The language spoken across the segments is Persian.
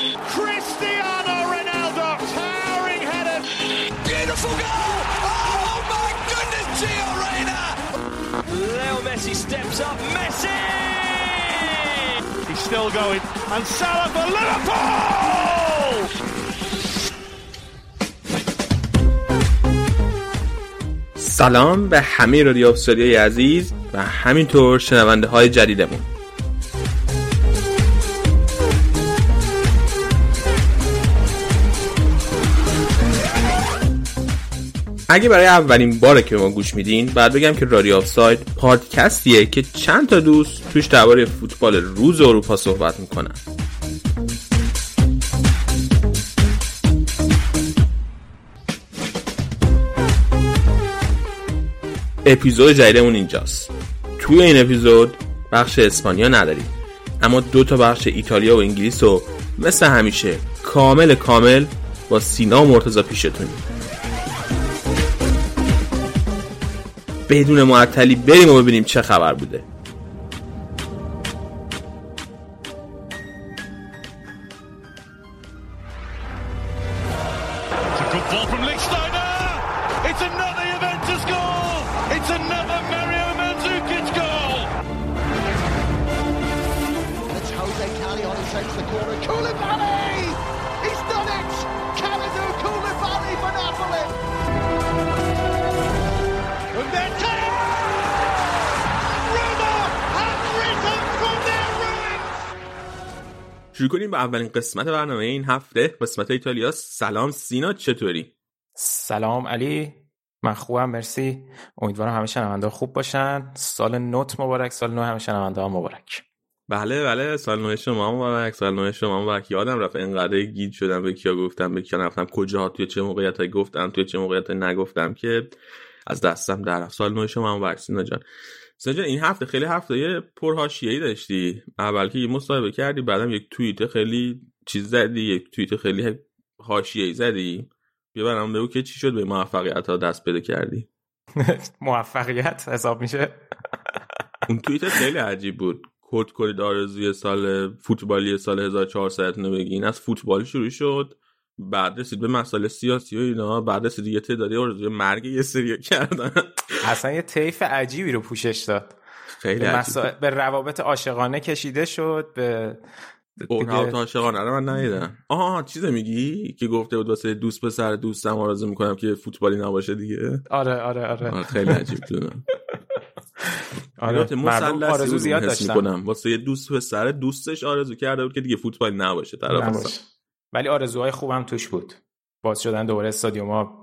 Cristiano Ronaldo, towering header. Beautiful goal! Oh my goodness, Gio Reyna! Leo Messi steps up. Messi! He's still going. And Salah for Liverpool! سلام به همه رادیو استودیوی عزیز و همینطور شنونده های جدیدمون اگه برای اولین باره که ما گوش میدین بعد بگم که رادیو آف ساید پادکستیه که چند تا دوست توش درباره فوتبال روز اروپا صحبت می‌کنن. اپیزود جدیدمون اینجاست. توی این اپیزود بخش اسپانیا نداریم. اما دو تا بخش ایتالیا و انگلیس و مثل همیشه کامل کامل با سینا و مرتزا پیشتونیم. بدون معطلی بریم و ببینیم چه خبر بوده. اولین قسمت برنامه این هفته قسمت ایتالیا. سلام سینا چطوری؟ سلام علی من خوبم مرسی. امیدوارم همه شنونده خوب باشن. سال نوت مبارک سال نو همه شنونده مبارک. بله بله. سال نو شما مبارک سال نو شما مبارک. یادم رفت اینقدر گیج شدم به کیا گفتم به کیا نرفتم کجاها توی چه موقعیت گفتم توی چه موقعیت نگفتم که از دستم در سال نو شما مبارک سینا جان. جان این هفته خیلی هفته پرهاشیه‌ای داشتی. اول که یه مصاحبه کردی بعدم یک توییت خیلی چیز زدی یک توییت خیلی حاشیه‌ای زدی. بیا برام بگو که چی شد به موفقیت ها دست پیدا کردی. موفقیت حساب میشه؟ اون توییت خیلی عجیب بود. کد کد آرزوی سال فوتبالی سال 1400 رو بگین از فوتبال شروع شد. بعد رسید به مسائل سیاسی و اینا بعد رسید یه تعدادی آرزوی مرگ یه سری کردن. اصلا یه طیف عجیبی رو پوشش داد. خیلی به, مسا... به روابط عاشقانه کشیده شد به اون عاشقانه رو من ندیدم. آها چیز میگی؟ که گفته بود واسه دوست پسر دوستم آرزو می‌کنم که فوتبالی نباشه دیگه. آره آره آره. آره، خیلی عجیب دونم آره مردم آرزو زیاد می‌کنم. واسه یه دوست پسر دوستش آرزو کرده بود که دیگه فوتبالی نباشه طرف نباشه. ولی آرزوهای خوبم توش بود. باز شدن دوباره استادیوم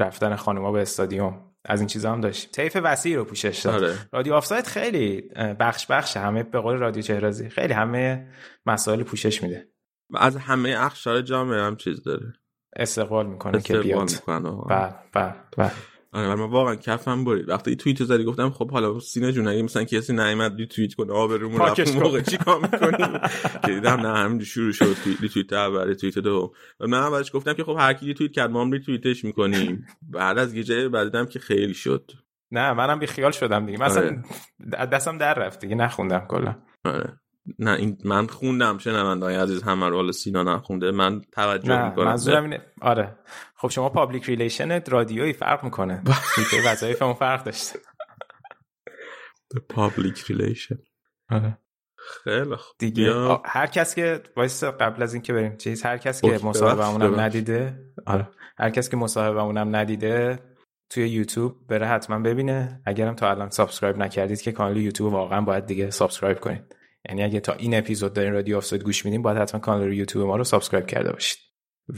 رفتن خانوما به استادیوم. از این چیزا هم داشت. طیف وسیعی رو پوشش داد. آره. رادیو آفساید خیلی بخش بخش همه به قول رادیو چهرازی خیلی همه مسائل پوشش میده. و از همه اخشار جامعه هم چیز داره. استقبال می‌کنه که استقبال بیاد. می‌کنن آقا. بله بله بله. آره من واقعا کفم برید. وقتی توییت زدی گفتم خب حالا سینه جون اگه مثلا کسی نیومد ری توییت کنه آبرومون رفت. موقع چیکار می‌کنیم که دیدم نه همین شروع شد توییت توییت اول توییت دو و من اولش گفتم که خب هر کی توییت کرد ما هم ری توییتش می‌کنیم. بعد از یه جای بعد دیدم که خیلی شد. نه منم بی خیال شدم دیگه. مثلا آره. دستم در رفت دیگه نخوندم کلا. آره. نه این من خوندم شنونده های عزیز همه رو حالا سینا نخونده من توجه نه می‌کنم. منظورم اینه آره. خب شما پابلیک ریلیشن رادیویی فرق می‌کنه. توی وظایفمون فرق داشته. پابلیک ریلیشن آره. خیلی خوب. دیگه هر کس که وایس قبل از اینکه بریم چیز هر کس که ببخش، مصاحبهمونم. ندیده آره. هر کس که مصاحبهمونم ندیده توی یوتیوب بره حتما ببینه. اگرم تا الان subscribe نکردید که کانال یوتیوب واقعا باید دیگه subscribe کنید. یعنی اگه تا این اپیزود دارین رادیو آفساید گوش میدین باید حتما کانال یوتیوب ما رو subscribe کرده باشید.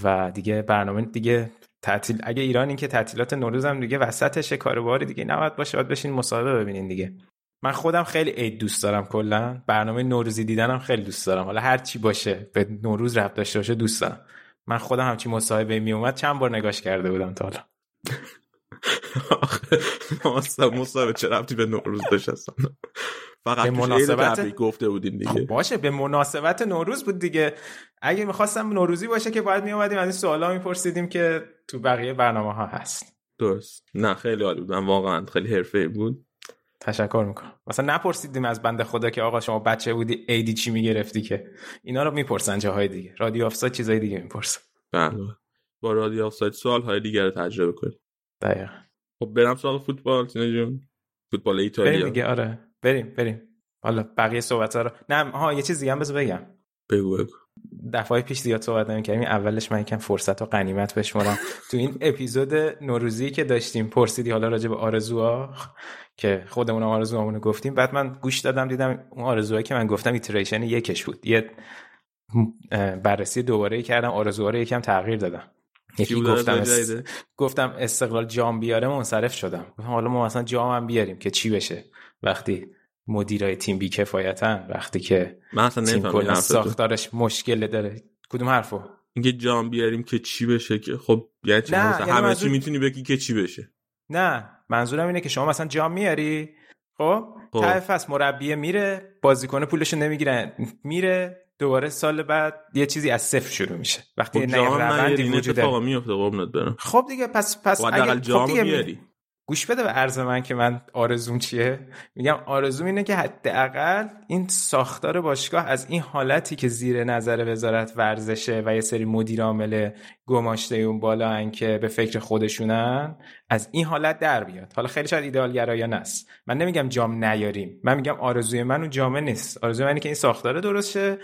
و دیگه برنامه دیگه تعطیل اگه ایران این که تعطیلات نوروز هم دیگه وسطشه کاروبار دیگه نباید باشه باید بشین مصاحبه ببینین دیگه. من خودم خیلی عید دوست دارم کلا. برنامه نوروزی دیدنم خیلی دوست دارم. حالا هر چی باشه به نوروز ربط داشته باشه دوست دارم. من خودم همچی مصاحبه می اومد چند بار نگاش کرده بودم تا حالا. آخه مصاحبه چه ربطی به نوروز داشت اصلا فقط به مناسبت- گفته بودیم خب دیگه باشه به مناسبت نوروز بود دیگه. اگه می‌خواستم نوروزی باشه که باید میومدیم از این سوالا میپرسیدیم که تو بقیه برنامه ها هست. درست. نه خیلی عالی بود. من واقعا خیلی حرفه بود. تشکر می‌کنم. مثلا نپرسیدیم از بنده خدا که آقا شما بچه بودی ایدی چی می‌گرفتی که؟ اینا رو می‌پرسن جاهای دیگه. رادیو آفساید چیزای دیگه می‌پرسن. بله. با رادیو آفساید سوال های دیگر رو تجربه کنیم دقیقا. خب برم سراغ فوتبال تینا جون. فوتبال بریم ایتالیا دیگه آره. بریم بریم. حالا بقیه صحبت ها رو. نه ها یه چیز دیگه هم بذار بگم. بگو بگو. دفعه پیش زیاد صحبت نمی‌کردیم. اولش من یکم فرصت و غنیمت بشمرم تو این اپیزود نوروزی که داشتیم پرسیدی حالا راجع به آرزوها که خودمون آرزوهامونو گفتیم. بعد من گوش دادم دیدم اون آرزوهایی که من گفتم iteration یکش بود. یه بررسی دوباره کردم آرزوها رو یکم تغییر دادم. یکی گفتم اس... گفتم استقلال جام بیاره منصرف شدم. گفتم حالا ما مثلا جام هم بیاریم که چی بشه؟ وقتی مدیرای تیم بیکفایتن وقتی که من اصلا تیم کلا. ساختارش مشکل داره. کدوم حرفو؟ اینکه جام بیاریم که چی بشه که خب یعنی چی؟ یعنی همه منظور- چی می‌تونی بگی که چی بشه. نه منظورم اینه که شما مثلا جام میاری خب؟ خب. ته فصل مربی میره بازیکن پولشو نمی‌گیرن میره دوباره سال بعد یه چیزی از صفر شروع میشه. وقتی خب نه جام روندی وجود داره. میفته قربونت برم. خب دیگه پس پس و اگه- خب دیگه گوش بده به عرض من که من آرزوم چیه. میگم آرزوم اینه که حداقل این ساختار باشگاه از این حالتی که زیر نظر وزارت ورزشه و یه سری مدیر عامل گماشته اون بالا که به فکر خودشونن از این حالت در بیاد. حالا خیلی شاید ایدئال گرایانه است من نمیگم جام نیاریم. من میگم آرزوی من اون جامه نیست. آرزوی من اینه که این ساختاره درست شه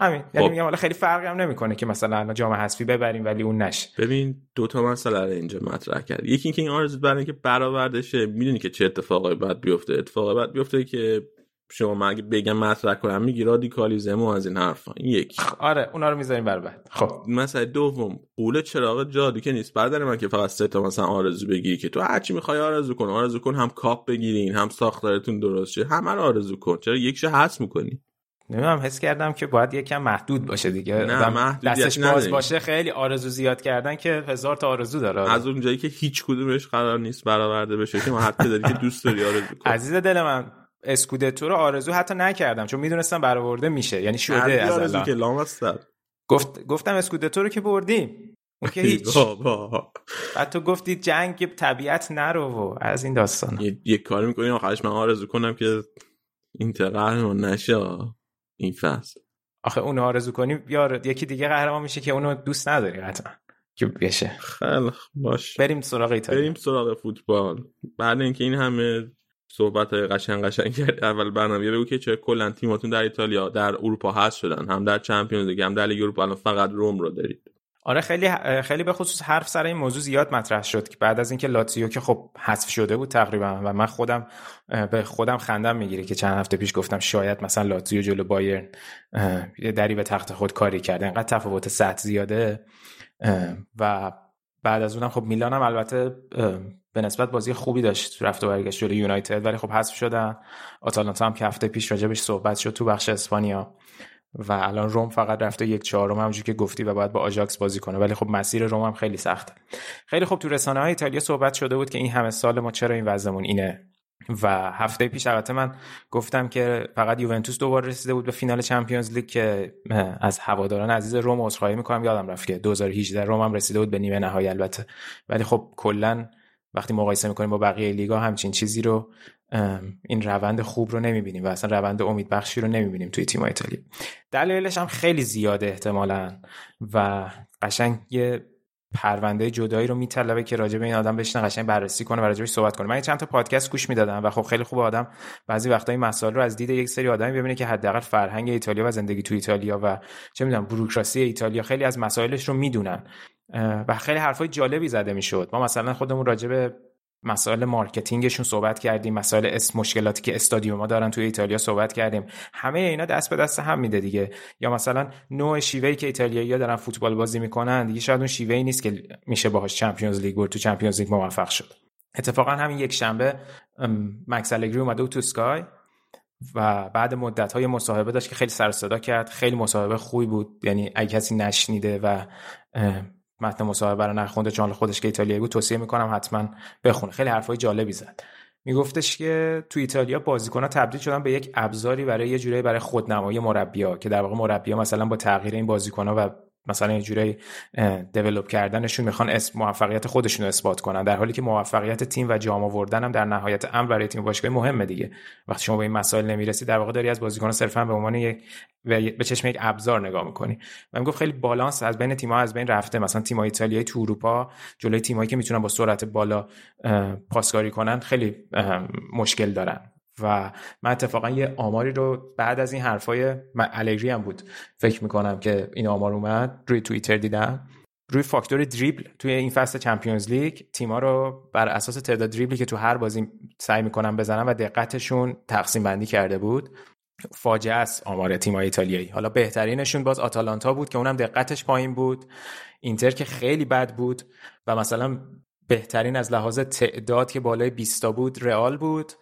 همین. یعنی خب. میگم حالا خیلی فرقی هم نمی‌کنه که مثلا جام حذفی ببریم ولی اون نشه. ببین دو تا مسئله رو اینجا مطرح کرد. یکی اینکه این آرزو برای اینکه برآورده شه می‌دونی که چه اتفاقایی باید بیفته. اتفاقی باید بیفته که شما من اگه بگم مطرح کنم میگی رادیکالیزم و از این حرفا. این یک آره اونا رو می‌ذاریم بر بعد. خب مسئله دوم. غول چراغ جادو که نیست. برادر من که فقط سه تا مثلا آرزو بگیری که تو هرچی می‌خوای آرزو کن. آرزو کن هم کاپ بگیرین هم ساختارتون درست شه. همه رو آرزو کن. چرا؟ یکشو حس می‌کنی. نمی‌دونم حس کردم که باید یکم محدود باشه دیگه. نه، دستش باز. باشه خیلی آرزو زیاد کردن که هزار تا آرزو داره. از اون جایی که هیچ کدومش قرار نیست برآورده بشه که ما حتی داری که دوست داری آرزو کن عزیز دل من اسکودتو رو آرزو حتی نکردم چون می‌دونستم برآورده میشه یعنی شده از آرزو. که لامصب. گفت گفتم اسکودتو رو که بردیم. اون که هیچ. بابا. بعد تو گفتی جنگ طبیعت نرو و از این داستان یه, یه کاری می‌کنی آخرش من آرزو کنم که اینتر قهرمان نشه. این فصل. آخه اون آرزو کنی یار یکی دیگه قهرمان میشه که اونو دوست نداری قطعا که بشه. خیلی خوب، باش. بریم سراغ ایتالیا. بریم سراغ فوتبال. بعد اینکه این همه صحبت های قشنگ قشنگ کرد اول برنامه بگو که چه کلا تیماتون در ایتالیا در اروپا هست شدن هم در چمپیونز لیگ هم در لیگ اروپا الان فقط روم رو دارید. آره خیلی خیلی به خصوص حرف سر این موضوع زیاد مطرح شد که بعد از اینکه لاتزیو که خب حذف شده بود تقریبا و من خودم به خودم خندم می‌گیره که چند هفته پیش گفتم شاید مثلا لاتزیو جلو بایرن دری به تخت خود کاری کرده. انقدر تفاوت سطح زیاده و بعد از اونم خب میلان هم البته به نسبت بازی خوبی داشت. رفت و برگشت جلوی یونایتد ولی خب حذف شدن. آتالانتا هم که هفته پیش راجبش صحبت شد تو بخش اسپانیا. و الان روم فقط رفته یک چهارم همونجوری که گفتی و باید با آژاکس بازی کنه. ولی خب مسیر روم هم خیلی سخته. خیلی خوب تو رسانه های ایتالیا صحبت شده بود که این همه سال ما چرا این وضعمون اینه. و هفته پیش البته من گفتم که فقط یوونتوس دوباره رسیده بود به فینال چمپیونز لیگ که از هواداران عزیز روم عذرخواهی می‌کنم. یادم رفت که 2018 روم هم رسیده بود به نیمه نهایی البته. ولی خب کلا وقتی مقایسه می‌کنیم با بقیه لیگا همچین چیزی رو این روند خوب رو نمی‌بینیم و اصلا روند امیدبخشی رو نمی‌بینیم توی تیم ایتالیا دلایلش هم خیلی زیاده احتمالا و قشنگ یه پرونده جدایی رو میطلبه که راجع به این آدم بشینه قشنگ بررسی کنه و راجعش صحبت کنه. من چند تا پادکست گوش می‌دادم و خب خیلی خوب آدم بعضی وقتا این مسائل رو از دید یک سری آدمی ببینه که حداقل فرهنگ ایتالیا و زندگی تو ایتالیا و چه می‌دونم بوروکراسی ایتالیا خیلی از مسائلش رو می‌دونن. و خیلی حرفای جالبی زده می‌شد. ما مثلا خودمون راجع به مسائل marketing شون صحبت کردیم مسائل اس مشکلاتی که استادیوم ها دارن توی ایتالیا صحبت کردیم. همه اینا دست به دست هم میده دیگه. یا مثلا نوع شیوهی که ایتالیایی‌ها دارن فوتبال بازی می‌کنن دیگه شاید اون شیوهی نیست که میشه باهاش چمپیونز لیگ تو چمپیونز لیگ موفق شد. اتفاقا همین یک شنبه مکس الگری اومده تو سکای و بعد مدت های مصاحبه داشت که خیلی سر صدا کرد. خیلی مصاحبه خوبی بود یعنی اگه کسی نشنیده و متن مصاحبه رو نخونده چون خودش که ایتالیایی بود توصیه می‌کنم حتما بخونه. خیلی حرفای جالبی زد. میگفتش که تو ایتالیا بازیکن‌ها تبدیل شدن به یک ابزاری برای یه جوری برای خودنمایی مربی‌ها که در واقع مربی‌ها مثلا با تغییر این بازیکن‌ها و مثلا یه جوری دیولپ کردنشون می‌خوان موفقیت خودشون رو اثبات کنن. در حالی که موفقیت تیم و جام آوردن هم در نهایت امر برای تیم باشگاه مهمه دیگه. وقتی شما به این مسائل نمی‌رسی در واقع داری از بازیکن صرفا به عنوان یک به چشم یک ابزار نگاه می‌کنی. و می‌گفت خیلی بالانس از بین تیم‌ها از بین رفته. مثلا تیم‌های ایتالیایی تو اروپا جلوی تیمایی که می‌تونن با سرعت بالا پاسکاری کنن خیلی مشکل دارن. و من اتفاقا یه آماری رو بعد از این حرفای الگری هم بود. فکر می‌کنم که این آمار اومد. روی توییتر دیدم. روی فاکتور دریبل توی این فصل چمپیونز لیگ تیما رو بر اساس تعداد دریبلی که تو هر بازی سعی می‌کنن بزنن و دقتشون تقسیم بندی کرده بود فاجعه است آمار تیمای ایتالیایی. حالا بهترینشون باز آتالانتا بود که اونم دقتش پایین بود. اینتر که خیلی بد بود و مثلا بهترین از لحاظ تعداد که بالای 20 بود رئال بود.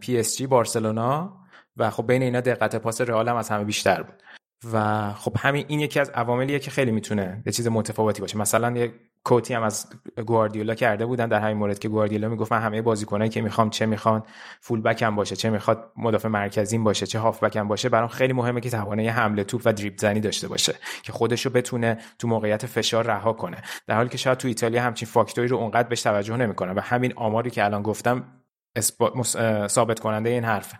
پی اس جی بارسلونا و خب بین اینا دقت پاس رئال هم از همه بیشتر بود. و خب همین این یکی از عواملیه که خیلی می‌تونه یه چیز متفاوتی باشه. مثلا یه quote ی هم از گواردیولا کرده بودن در همین مورد که گواردیولا می‌گفت من همه بازیکنایی که می‌خوام چه می‌خوان fullback هم باشه چه می‌خواد مدافع مرکزی باشه چه هاف بک هم باشه برام خیلی مهمه که توانایی حمل توپ و دریبل زنی داشته باشه که خودش رو بتونه تو موقعیت فشار رها کنه. در حالی که شاید تو ایتالیا همچین فاکتوری رو اونقدر بهش توجه نمی‌کنه و همین آماری که الان گفتم ثابت کننده این حرف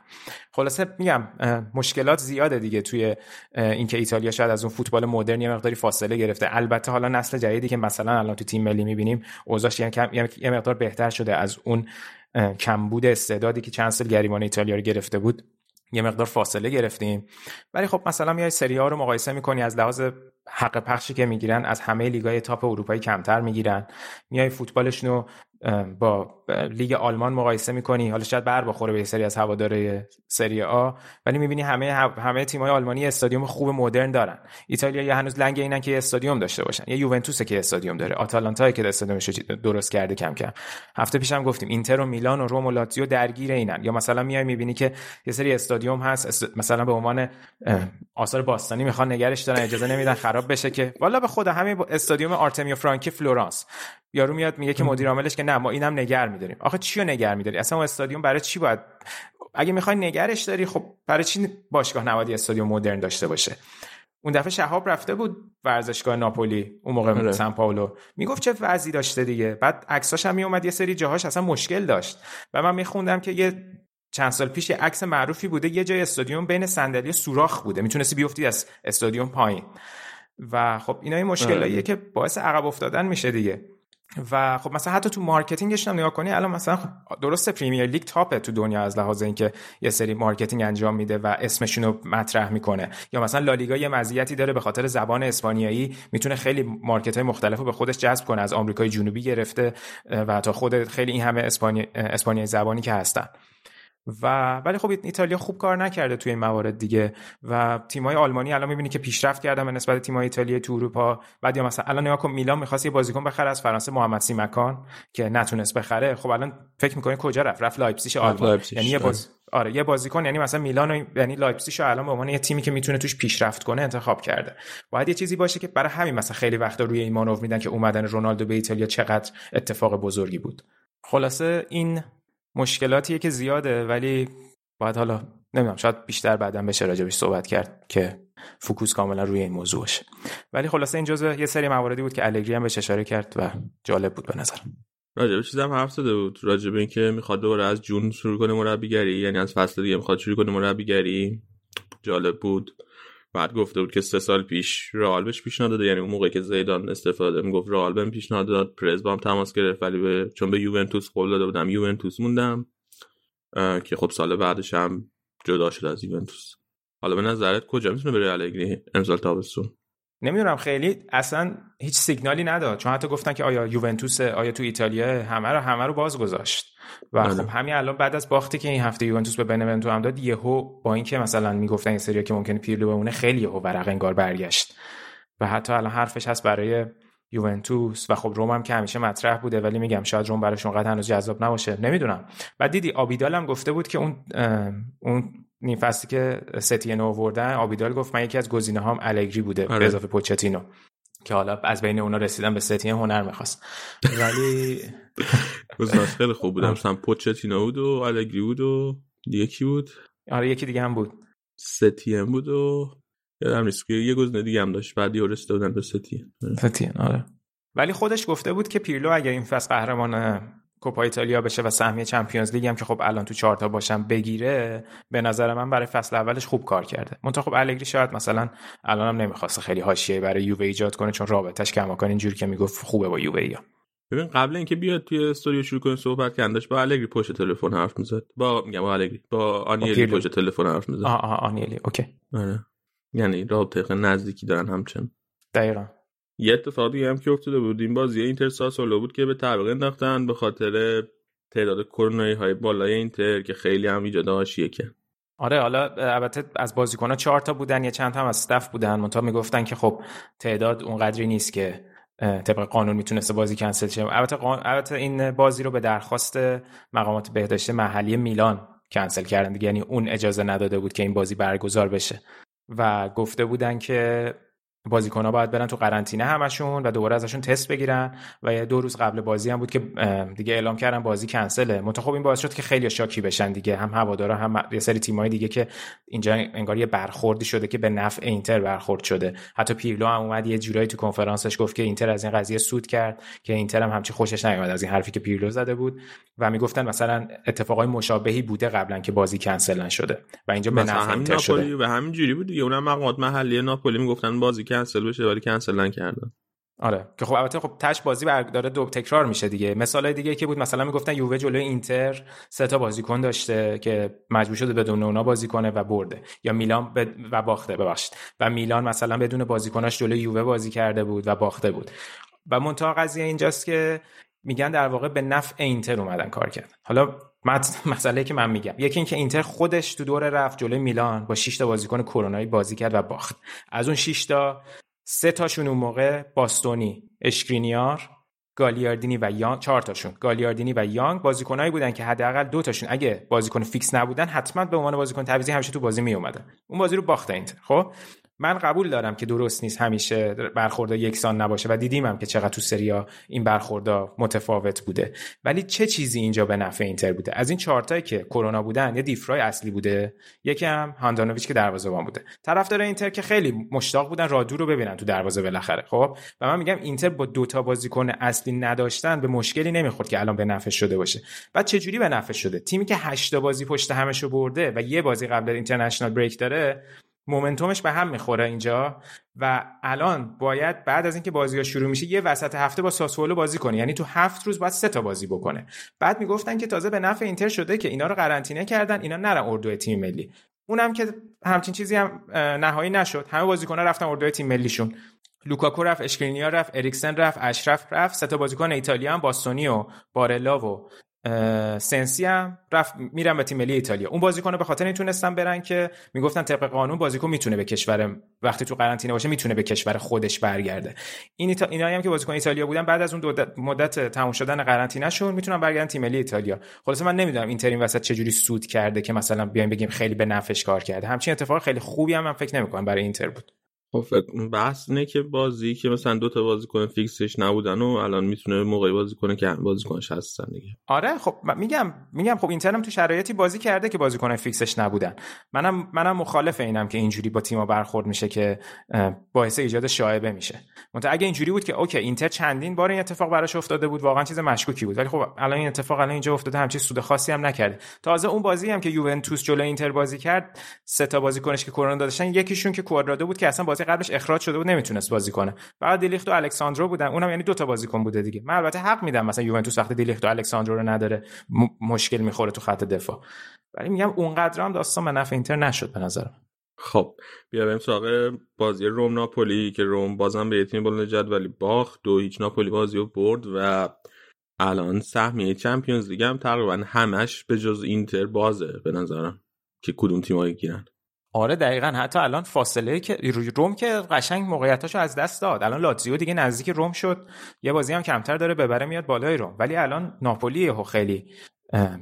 خلاصه میگم مشکلات زیاده دیگه توی اینکه ایتالیا شاید از اون فوتبال مدرن یه مقداری فاصله گرفته. البته حالا نسل جدیدی که مثلا الان تو تیم ملی می‌بینیم اوضاعش یه مقدار بهتر شده از اون کمبود استعدادی که چند سال گریبان ایتالیا رو گرفته بود. یه مقدار فاصله گرفتیم. ولی خب مثلا میای سری ها رو مقایسه می‌کنی از لحاظ حق پخشی که می‌گیرن از همه لیگای تاپ اروپایی کمتر می‌گیرن. میای فوتبالشون رو با لیگ آلمان مقایسه می‌کنی؟ حالا شاید بر بخوره به سری از هواداره سری آ ولی می‌بینی همه همه تیم‌های آلمانی استادیوم خوب مدرن دارن. ایتالیا یه هنوز لنگ اینن که استادیوم داشته باشن. یه یوونتوس که استادیوم داره. آتالانتا که استادیومش درست کرده کم کم. هفته پیشم گفتیم اینتر و میلان و روم و لاتزیو درگیر اینن. یا مثلا میای می‌بینی که یه سری استادیوم هست مثلا به عنوان آثار باستانی می‌خوان نگرش دارن اجازه نمیدن خراب بشه که. والا به خود همین استادیوم آرتمیو فرانکی فلورانس. یارو میاد میگه که مدیر عاملش نه ما اینم نگر میداریم. آخه چیو نگر میداری؟ اصلا اون استادیوم برای چی باید؟ اگه می‌خوای نگرش داری خب برای چی باشگاه نباید استادیوم مدرن داشته باشه؟ اون دفعه شهاب رفته بود ورزشگاه ناپولی اون موقع اره. سان پائولو می‌گفت چه وضعی داشته دیگه؟ بعد عکساش هم میومد یه سری جاهاش اصلا مشکل داشت. و من میخوندم که یه چند سال پیش یه عکس معروفی بوده یه جای استادیوم بین صندلی سوراخ بوده. می‌تونستی بیفتی از استادیوم پایین. و خب اینا این مشکلاییه که باعث عقب افتادن میشه دیگه. و خب مثلا حتی تو marketing ش هم نگاه کنی الان مثلا خب درسته پریمیر لیگ تاپه تو دنیا از لحاظ اینکه یه سری marketing انجام میده و اسمشون رو مطرح می‌کنه. یا مثلا لالیگا یه مزیتی داره به خاطر زبان اسپانیایی می‌تونه خیلی market های مختلف رو به خودش جذب کنه از آمریکای جنوبی گرفته و تا خود خیلی این همه اسپانی... اسپانیایی زبانی که هستن. و ولی خب ایتالیا خوب کار نکرده توی این موارد دیگه و تیمای آلمانی الان می‌بینی که پیشرفت کردن به نسبت تیمای ایتالیا تو اروپا. بعد یا مثلا الان نگاه کن میلان می‌خواست یه بازیکن بخره از فرانسه محمد سیماکان که نتونست بخره. خب الان فکر می‌کنی کجا رفت؟ رفت لایپزیگ آلمان. یعنی یه باز آره یه بازیکن یعنی مثلا میلان و یعنی لایپزیگ الان به عنوان یه تیمی که می‌تونه توش پیشرفت کنه انتخاب کرده. باید یه چیزی باشه که برای همین مثلا خیلی وقتا روی این مانور میدن که اومدن رونالدو به ایتالیا چقدر اتفاق بزرگی بود. خلاصه این مشکلاتیه که زیاده ولی باید حالا نمی‌دونم شاید بیشتر بعدا بشه راجبش صحبت کرد که focus کاملا روی این موضوع باشه. ولی خلاصه این جزء یه سری مواردی بود که الگری هم بهش اشاره کرد و جالب بود به نظر راجب چیزم حرف زده بود. راجب اینکه می‌خواد دوباره از June شروع کنه مربیگری یعنی از فصل دیگه می‌خواد شروع کنه مربیگری. جالب بود. بعد گفته بود که سه سال پیش رئال بهش پیشنهاد داده یعنی اون موقعی که زیدان استعفا داده می‌گفت رئال بهم پیشنهاد داد پرز باهام تماس گرفت ولی به چون به یوونتوس قول داده بودم یوونتوس موندم که خب سال بعدش هم جدا شد از یوونتوس. حالا به نظرت کجا می‌تونه بره الگری امسال تابستون؟ نمی‌دونم خیلی اصلا هیچ سیگنالی نداد. چون حتی گفتن که آیا یوونتوس آیا تو ایتالیا همه رو همه رو باز گذاشت. و بله. خب همین الان بعد از باختی که این هفته یوونتوس به بنونتو هم داد یهو با اینکه مثلا می‌گفتن این سری که ممکنه پیرلو بمونه خیلی یهو ورق انگار برگشت. و حتی الان حرفش هست برای یوونتوس. و خب روم هم که همیشه مطرح بوده ولی میگم شاید روم براش اونقدر هنوز جذاب نباشه. نمی‌دونم. بعد دیدی آبیدال هم گفته بود که اون اون نیم فصلی که ستین آوردن آبیدال گفت من یکی از گزینه هام الگری بوده به آره. اضافه پوچتینو که حالا از بین اونا رسیدن به ستین هنر می‌خواست. ولی خیلی خوب بودم مثلا پوچتینو بود و الگری بود و یکی بود؟ آره یکی دیگه هم بود. ستیم بود و یادم نیست که یه گزینه دیگه هم داشت. بعد یورسته بودن به ستین ستین آره. ولی خودش گفته بود که پیرلو اگر این فصل قهرمان کوپا ایتالیا بشه و سهمیه چمپیونز لیگ هم که خب الان تو چهارتا باشم بگیره به نظر من برای فصل اولش خوب کار کرده. منتها خب الگری شاید مثلا الانم نمی‌خواسته خیلی حاشیه برای یووه ایجاد کنه چون رابطش کماکان اینجوری که می‌گفت خوبه با یووه یا ببین قبل اینکه بیاد توی استودیو شروع کنه صحبت کردنش با الگری پشت تلفن حرف می‌زد. با میگم با الگری با آنیلی پشت تلفن حرف می‌زد. آه آنیلی okay. آره. یعنی رابطه نزدیکی دارن همچنان. دقیقا. یه اتفاق دیگه هم که افتاده بود. این بازی اینتر ساسولو بود که به تعویق انداختن به خاطر تعداد کرونایی های بالای اینتر که خیلی هم ایجاد حاشیه کرد آره حالا البته از بازیکن‌ها چهار تا بودن یه چند تا هم از استف بودن. منتها می‌گفتن که خب تعداد اونقدری نیست که طبق قانون می‌تونسته بازی کنسل شه. البته قان... این بازی رو به درخواست مقامات بهداشت محلی میلان کنسل کردن دیگه. یعنی اون اجازه نداده بود که این بازی برگزار بشه. و گفته بودن که بازیکن ها باید برن تو قرنطینه همشون و دوباره ازشون تست بگیرن و یه دو روز قبل بازی هم بود که دیگه اعلام کردن بازی کنسله. منتها خب این باعث شد که خیلی شاکی بشن دیگه. هم هوادارا هم یه سری تیمای دیگه که اینجا انگار یه برخوردی شده که به نفع اینتر برخورد شده. حتی پیرلو هم اومد یه جورایی تو کنفرانسش گفت که اینتر از این قضیه سود کرد که اینتر هم همچی خوشش نیومد از این حرفی که پیرلو زده بود و می‌گفتن مثلا اتفاقای مشابهی بوده قبلا که بازی کنسل نشده و اینجا به نفع اینتر شده. و همین جوری بود دیگه. اونم مقامات محلی ناپولی می‌گفتن بازی کنسل بشه ولی کنسل نکردن آره. که خب البته خب تش بازی داره دو تکرار میشه دیگه. مثال دیگه که بود مثلا می‌گفتن یووه جلوی اینتر سه تا بازیکن داشته که مجبور شده بدون اونا بازی کنه و برده. یا میلان ب... و باخته ببخشید. و میلان مثلا بدون بازیکناش جلوی یووه بازی کرده بود و باخته بود. و منتها قضیه اینجاست که میگن در واقع به نفع اینتر اومدن کار کرد حالا مسئله که من میگم. یکی اینکه اینتر خودش تو دور رفت جلوی میلان با 6 تا بازیکن کرونایی بازی کرد و باخت. از اون 6 تا سه تاشون اون موقع باستونی اشکرینیار گالیاردینی و یانگ چهار تاشون. گالیاردینی و یانگ بازیکنایی بودن که حداقل دو تاشون. اگه بازیکن فیکس نبودن حتما به عنوان بازیکن تعویضی همیشه تو بازی می اومدن اون بازی رو باخته اینتر خب؟ من قبول دارم که درست نیست همیشه برخوردا یکسان نباشه و دیدیم هم که چقدر تو سریا این برخوردا متفاوت بوده. ولی چه چیزی اینجا به نفع اینتر بوده؟ از این چهارتایی که کرونا بودن یه دیفرای اصلی بوده یکی هم هاندانویچ که دروازه‌بان بوده. طرفدار اینتر که خیلی مشتاق بودن رادو رو ببینن تو دروازه بالاخره خب؟ و من میگم اینتر با دوتا بازیکن اصلی نداشتن به مشکلی نمی‌خورد که الان به نفع شده باشه. بعد چه جوری به نفع شده؟ تیمی که 8 بازی پشت همشو برده و یه بازی قبل اینترنشنال بریک داره مومنتومش به هم می‌خوره اینجا و الان باید بعد از اینکه بازی ها شروع میشه یه وسط هفته با ساسولو بازی کنه. یعنی تو هفت روز باید سه تا بازی بکنه. بعد می‌گفتن که تازه به نفع اینتر شده که اینا رو قرنطینه کردن اینا نرن اردو تیم ملی. اونم که همچین چیزی هم نهایی نشد. همه بازیکن‌ها رفتن اردو تیم ملیشون. لوکاکو رفت اشکرینیا رفت اریکسن رفت اشرف رفت سه تا بازیکن ایتالیا هم باستونی و بارلا و سنسی هم رفت میرن به تیم ملی ایتالیا. اون بازیکن به خاطر این برن که می‌گفتن طبق قانون بازیکن می‌تونه به کشور وقتی تو قرنطینه باشه می‌تونه به کشور خودش برگرده. این ایتا... اینایی هم که بازیکن ایتالیا بودن بعد از اون مدت تموم شدن قرنطینه شون می‌تونن برگردن تیم ملی ایتالیا. خلاصه من نمی‌دونم اینتر این وسط چجوری سود کرده که مثلا بیایم بگیم خیلی به نفعش کار کرده. همچین اتفاق خیلی خوبی هم من فکر نمی‌کنم برای اینتر بود. خب بحث اینه که بازی که مثلا دو تا بازیکن فیکسش نبودن و الان می‌تونه موقعی بازی کنه که بازیکنش هستن دیگه. آره خب میگم میگم خب اینتر هم تو شرایطی بازی کرده که بازیکن فیکسش نبودن. منم منم مخالف اینم که اینجوری با تیم‌ها برخورد میشه که باعث ایجاد شایبه میشه. منتها اگه اینجوری بود که okay اینتر چندین بار این اتفاق براش افتاده بود واقعا چیز مشکوکی بود. ولی خب الان این اتفاق الان اینجا افتاده همچین سود خاصی هم نکرده. تازه اون بازی هم که یوونتوس جلوی اینتر بازی کرد سه تا بازیکنش که کرونا داشتن یکیشون که کوادرادو بود که اصلا بازی قبلش اخراج شده بود نمی‌تونست بازی کنه. فقط دیلیخت و الکساندرو بودن اونم یعنی دو تا بازیکن بوده دیگه. من البته حق میدم مثلا یوونتوس وقتی دیلیخت و الکساندرو رو نداره مشکل می‌خوره تو خط دفاع. ولی میگم اونقدر هم داستان به نفع اینتر نشد به نظرم. خب بیا بریم سراغ بازی روم ناپولی که روم بازم به تیم بلند جدولی باخت. دو هیچ ناپولی بازی رو برد و الان سهمیه چمپیونز لیگ هم تقریبا همش به جز اینتر بازه به نظرم که کدوم تیمایی گیرن. آره دقیقا. حتی الان فاصله که روم که قشنگ موقعیتاشو از دست داد. الان لاتزیو دیگه نزدیک روم شد. یه بازی هم کمتر داره ببره میاد بالای روم. ولی الان ناپولی خیلی.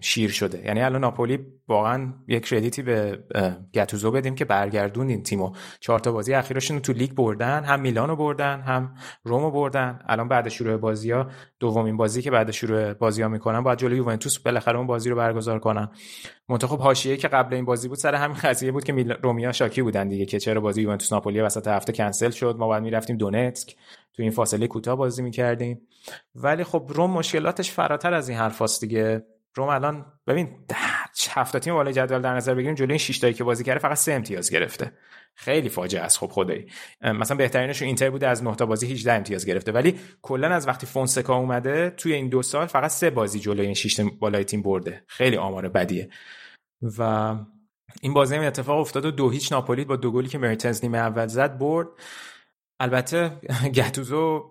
شیر شده. یعنی الان ناپولی واقعا یک کردیتی به گتوزو بدیم که برگردون این تیمو. چهار تا بازی اخیرشون تو لیگ بردن هم میلانو بردن هم رومو بردن. الان بعد شروع بازی ها دومین بازی که بعد شروع بازی ها می‌کنن باید جلوی یوونتوس بالاخره اون بازی رو برگزار کنن. منتخب حاشیه که قبل این بازی بود سر همین قضیه بود که رومیا شاکی بودن دیگه که چرا بازی یوونتوس ناپولی وسط هفته کنسل شد. ما بعد می‌رفتیم دونتسک. تو این فاصله کوتاه بازی می‌کردیم. ولی خب روم مشکلاتش فراتر از این حرفاست دیگه. روم الان ببین هفت تیم بالای جدول در نظر بگیریم جلوی 6 تایی که بازی کرده فقط سه امتیاز گرفته. خیلی فاجعه است. خب خدایی. مثلا بهترینش اینتر بوده از 9 تا بازی 18 امتیاز گرفته. ولی کلا از وقتی فونسکا اومده توی این دو سال فقط سه بازی جلوی این 6 بالای تیم برده. خیلی آمار بدیه. و این بازی هم اتفاق افتاد و دو هیچ ناپولی با دو گلی که مرتنز نیمه اول زد برد. البته گتوزو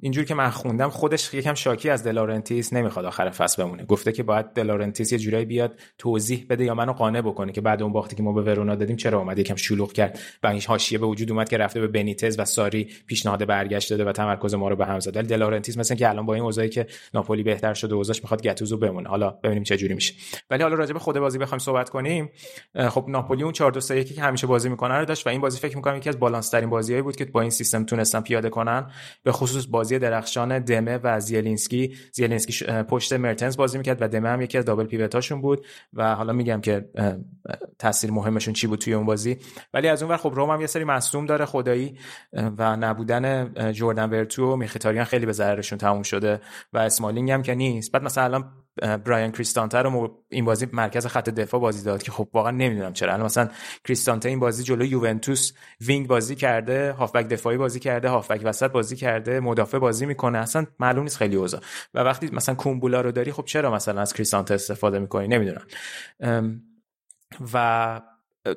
اینجور که من خوندم خودش یکم شاکی از دلارنتیس نمی‌خواد آخر فصل بمونه. گفته که باید دلارنتیس یه جورایی بیاد توضیح بده یا منو قانع بکنه که بعد اون باختی که ما به ورونا دادیم چرا اومد؟ یکم شلوغ کرد. و این حاشیه به وجود اومد که رفته به بنیتز و ساری پیشنهاد برگشت داده و تمرکز ما رو به هم زد. ولی دلارنتیس مثلا که الان با این اوضاعی که ناپولی بهتر شده اوضاعش می‌خواد گتوزو بمونه. حالا ببینیم چه جوری میشه. ولی حالا راجع به خود بازی بخوایم صحبت کنیم. خب ناپولی اون 4 2 3 که همیشه بازی می‌کنه رو داشت و این بازی فکر می‌کنم یکی از بالانس ترین بازیایی بود که با این سیستم تونستن پیاده کنن. به خصوص بازی درخشان دمه و زیلینسکی. زیلینسکی پشت مرتنز بازی می‌کرد و دمه هم یکی از دابل پیوتاشون بود و حالا میگم که تاثیر مهمشون چی بود توی اون بازی. ولی از اون ور خب روم هم یه سری مصدوم داره خدایی و نبودن جردن ورتو و میخیتاریان خیلی به ضررشون تموم شده و اسمالینگ هم که نیست. بعد مثلا الان برایان کریستانته رو این بازی مرکز خط دفاع بازی داد که خب واقعا نمی‌دونم چرا. الان مثلا کریستانته این بازی جلو یوونتوس وینگ بازی کرده هافبک دفاعی بازی کرده هافبک وسط بازی کرده مدافع بازی می‌کنه. اصلا معلوم نیست خیلی اوضاع. و وقتی مثلا کومبولا رو داری خب چرا مثلا از کریستانته استفاده می‌کنی؟ نمی‌دونم. و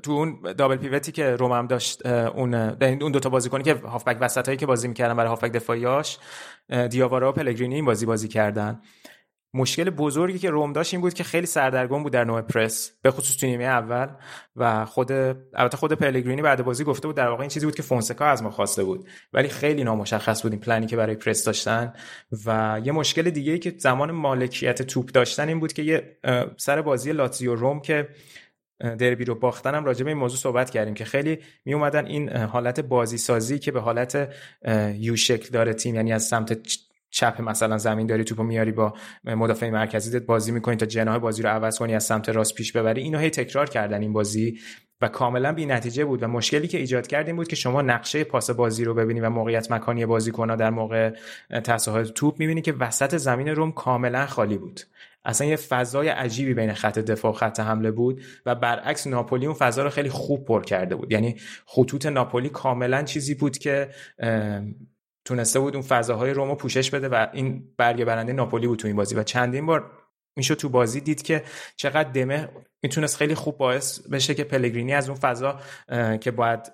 تو اون دابل پیوتی که روم داشت اون اون دو تا بازیکنی که هافبک وسطایی که بازی می‌کردن برای هافبک دفاعیاش دیاوارا و پلگرینی این بازی بازی کردن. مشکل بزرگی که روم داشت این بود که خیلی سردرگم بود در نوع پرس به خصوص تو نیمه اول. و خود البته خود پلگرینی بعد بازی گفته بود در واقع این چیزی بود که فونسکا از ما خواسته بود. ولی خیلی نامشخص بود این پلنی که برای پرس داشتن. و یه مشکل دیگه ای که زمان مالکیت توپ داشتن این بود که یه سر بازی لاتزیو روم که دربی رو باختن هم راجع به این موضوع صحبت کردیم که خیلی می اومدن این حالت بازی سازی که به حالت یو شکل داره تیم یعنی از سمت چپ مثلا زمین داری توپو میاری با مدافع مرکزی بازی می‌کنی تا جناح بازی رو عوض کنی از سمت راست پیش ببری. اینو هی تکرار کردن این بازی و کاملا بی نتیجه بود و مشکلی که ایجاد کردیم بود که شما نقشه پاس بازی رو ببینی و موقعیت مکانی بازی کنه در موقع تصاحب توپ می‌بینی که وسط زمین روم کاملا خالی بود. اصلا یه فضای عجیبی بین خط دفاع و خط حمله بود و برعکس ناپولی اون فضا رو خیلی خوب پر کرده بود. یعنی خطوط ناپولی کاملا چیزی بود که تونسته بود اون فضاهای رومو پوشش بده و این برگ برنده ناپولی بود تو این بازی. و چندین بار می‌شد تو بازی دید که چقدر دمه می‌تونست خیلی خوب باعث بشه که پلگرینی از اون فضا که باید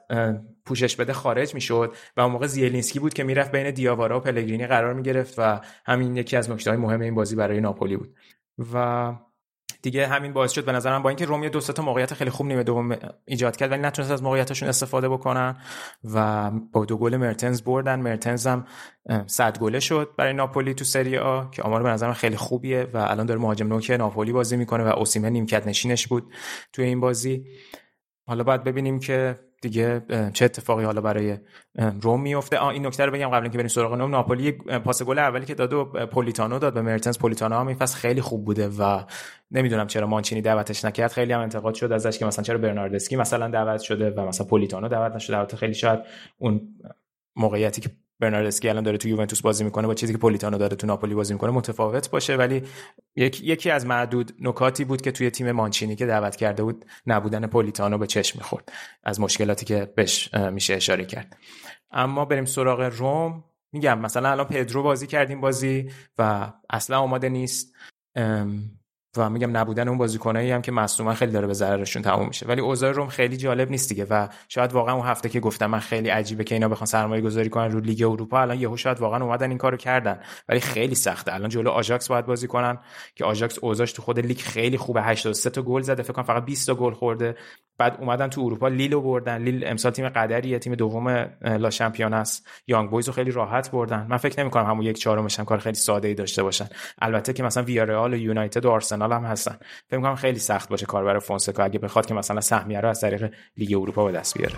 پوشش بده خارج می‌شد. و اون موقع زیلینسکی بود که می‌رفت بین دیاوارا و پلگرینی قرار می‌گرفت و همین یکی از نکته های مهم این بازی برای ناپولی بود. و دیگه همین باعث شد به نظرم با اینکه روم دو تا موقعیت خیلی خوب نیمه دوم ایجاد کرد ولی نتونست از موقعیتاشون استفاده بکنن و با دو گل مرتنز بردن. مرتنز هم صد گله شد برای ناپولی تو سری آ که آمار به نظرم خیلی خوبیه و الان داره مهاجم نوک ناپولی بازی می‌کنه و اوسیمه نیمکت نشینش بود توی این بازی. حالا باید ببینیم که دیگه چه اتفاقی حالا برای روم میفته این نکته رو بگم قبل اینکه بریم سراغ نوم ناپولی پاس گل اولی که داد و پولیتانو داد به مرتنز. پولیتانو هم فصل خیلی خوب بوده و نمی‌دونم چرا مانچینی دعوتش نکرد. خیلی هم انتقاد شد ازش که مثلا چرا برناردسکی مثلا دعوت شده و مثلا پولیتانو دعوت نشده. البته خیلی شاید اون موقعیتی که برناردسکی الان داره تو یوونتوس بازی می‌کنه با چیزی که پولیتانو داره تو ناپولی بازی می‌کنه متفاوت باشه. ولی یک، یکی از معدود نکاتی بود که توی تیم مانچینی که دعوت کرده بود نبودن پولیتانو به چشم می‌خورد از مشکلاتی که بهش میشه اشاره کرد. اما بریم سراغ روم. میگم مثلا الان پدرو بازی کردیم بازی و اصلا آماده نیست. و میگم نبودن اون بازیکنایی هم که مصدوما خیلی داره به ضررشون تموم میشه. ولی اوضاع روم خیلی جالب نیست دیگه و شاید واقعا اون هفته که گفتم من خیلی عجیبه که اینا بخوان سرمایه گذاری کنن رو لیگ اروپا الان یهو شاید واقعا اومدن این کارو کردن. ولی خیلی سخته. الان جلو آژاکس باید بازی کنن که آژاکس اوضاعش تو خود لیگ خیلی خوبه. 83 تا گل زده. فکر کنم فقط 20 تا گل خورده. بعد اومدن تو اروپا لیلو بردن. لیل امسال تیم قدریه. تیم دوم لا شامپیون است. یانگ بویز رو خیلی راحت بردن. من فکر نمی کنم همون یک چهارمش هم کار خیلی ساده ای داشته باشن. البته که مثلا ویارئال و یونایتد و آرسنال آرسنال هم هستن. فکر کنم خیلی سخت باشه کار برای فونسکا اگه بخواد که مثلا سهمیه رو از طریق لیگ اروپا به دست بیاره.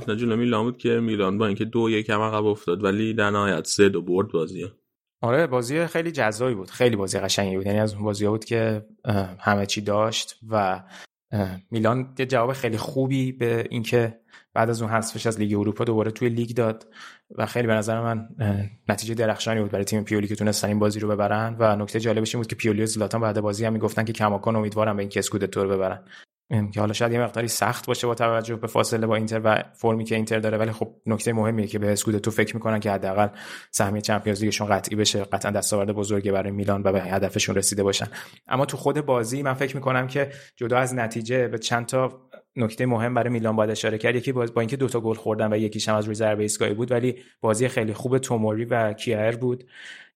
فیورنتینا جلو میلان بود که میلان با اینکه دو یک هم عقب افتاد ولی در نهایت سه دو برد بازی آره بازی خیلی جذابی بود. خیلی بازی قشنگی بود. یعنی از اون بازی بود که همه چی داشت و میلان یه جواب خیلی خوبی به اینکه بعد از اون حذفش از لیگ اروپا دوباره توی لیگ داد و خیلی به نظر من نتیجه درخشانی بود برای تیم پیولی که تونستن این بازی رو ببرن. و نکته جالبش این بود که پیولی و زلاتان بعد بازی هم می‌گفتن که کماکان امیدوارم به این که اسکودتو رو ببرن. که حالا شاید یه مقداری سخت باشه با توجه به فاصله با اینتر و فرمی که اینتر داره ولی خب نکته مهمیه که به تو فکر می‌کنن که حداقل سهمیه چمپیونز لیگشون قطعی بشه قطعا دستاورد بزرگی برای میلان و به هدفشون رسیده باشن. اما تو خود بازی من فکر می‌کنم که جدا از نتیجه به چند تا نکته مهم برای میلان باید اشاره کرد. یکی با اینکه دوتا گل خوردن و یکیش هم از روی ضربه ایستگاهی بود ولی بازی خیلی خوب توموری و کیایر بود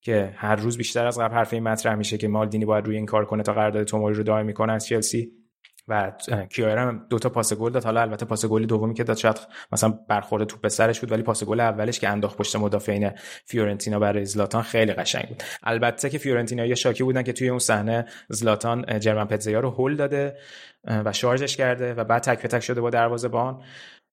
که هر روز بیشتر از قبل حرف این مطرح میشه که مالدینی باید روی این کار کنه تا قرارداد توموری رو دائمی کنه از چلسی و کیایر هم دو تا پاس گل داد. حالا البته پاس گل دومی که داد شاید مثلا برخورد توپ به سرش بود ولی پاس گل اولش که انداخت پشت مدافعین فیورنتینا برای زلاتان خیلی قشنگ بود. البته که فیورنتینا یا شاکی بودن که توی اون صحنه زلاتان جرمن پتزلا رو هول داده و شارژش کرده و بعد تک به تک شده با دروازه‌بان.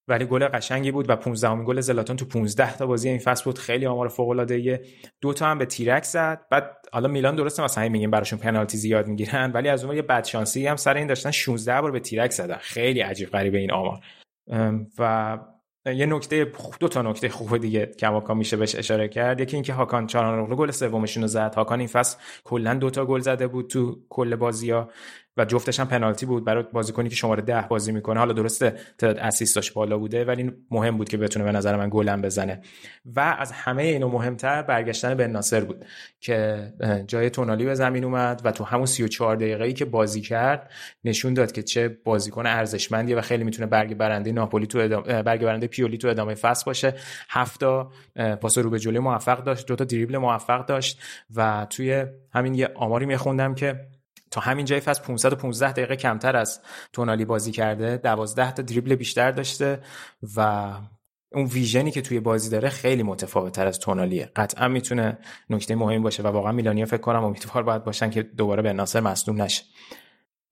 ولی گل قشنگی بود و 15 امین گل زلاتان تو 15 تا بازی این فصل بود. خیلی آمار فوق العاده ایه. دو تا هم به تیرک زد. بعد حالا میلان درسته مثلا میگیم براشون پنالتی زیاد می‌گیرن ولی از اون یه بد شانسی هم سر این داشتن 16 بار به تیرک زدن. خیلی عجیب غریبه این آمار. و یه نکته دو تا نکته خوب دیگه کماکا میشه بهش اشاره کرد. یکی اینکه هاکان چالهانوغلو گل سومشون رو زد. هاکان این فصل کلا دو تا گل زده بود تو کل بازی‌ها. و جفتش هم پنالتی بود برای بازیکنی که شماره ده بازی می‌کنه. حالا درسته تعداد اسیستاش بالا بوده ولی مهم بود که بتونه به نظر من گلم بزنه. و از همه اینو مهمتر برگشتن به ناصر بود که جای تونالی به زمین اومد و تو همون 34 دقیقه ای که بازی کرد نشون داد که چه بازیکن ارزشمندیه و خیلی می‌تونه برگ برنده ناپولی تو ادامه برگ برنده پیولی تو ادامه فصل باشه. هفتا پاس رو به جلوی موفق داشت دو تا دریبل موفق داشت و توی همین یه آماری میخوندم که تا همین جای فصل 515 دقیقه کمتر از تونالی بازی کرده 12 تا دریبل بیشتر داشته و اون ویژنی که توی بازی داره خیلی متفاوت تر از تونالیه. قطعا می‌تونه نکته مهمی باشه و واقعا میلانیا فکر کنم امیدوار باید باشن که دوباره به ناصر مصدوم نشه.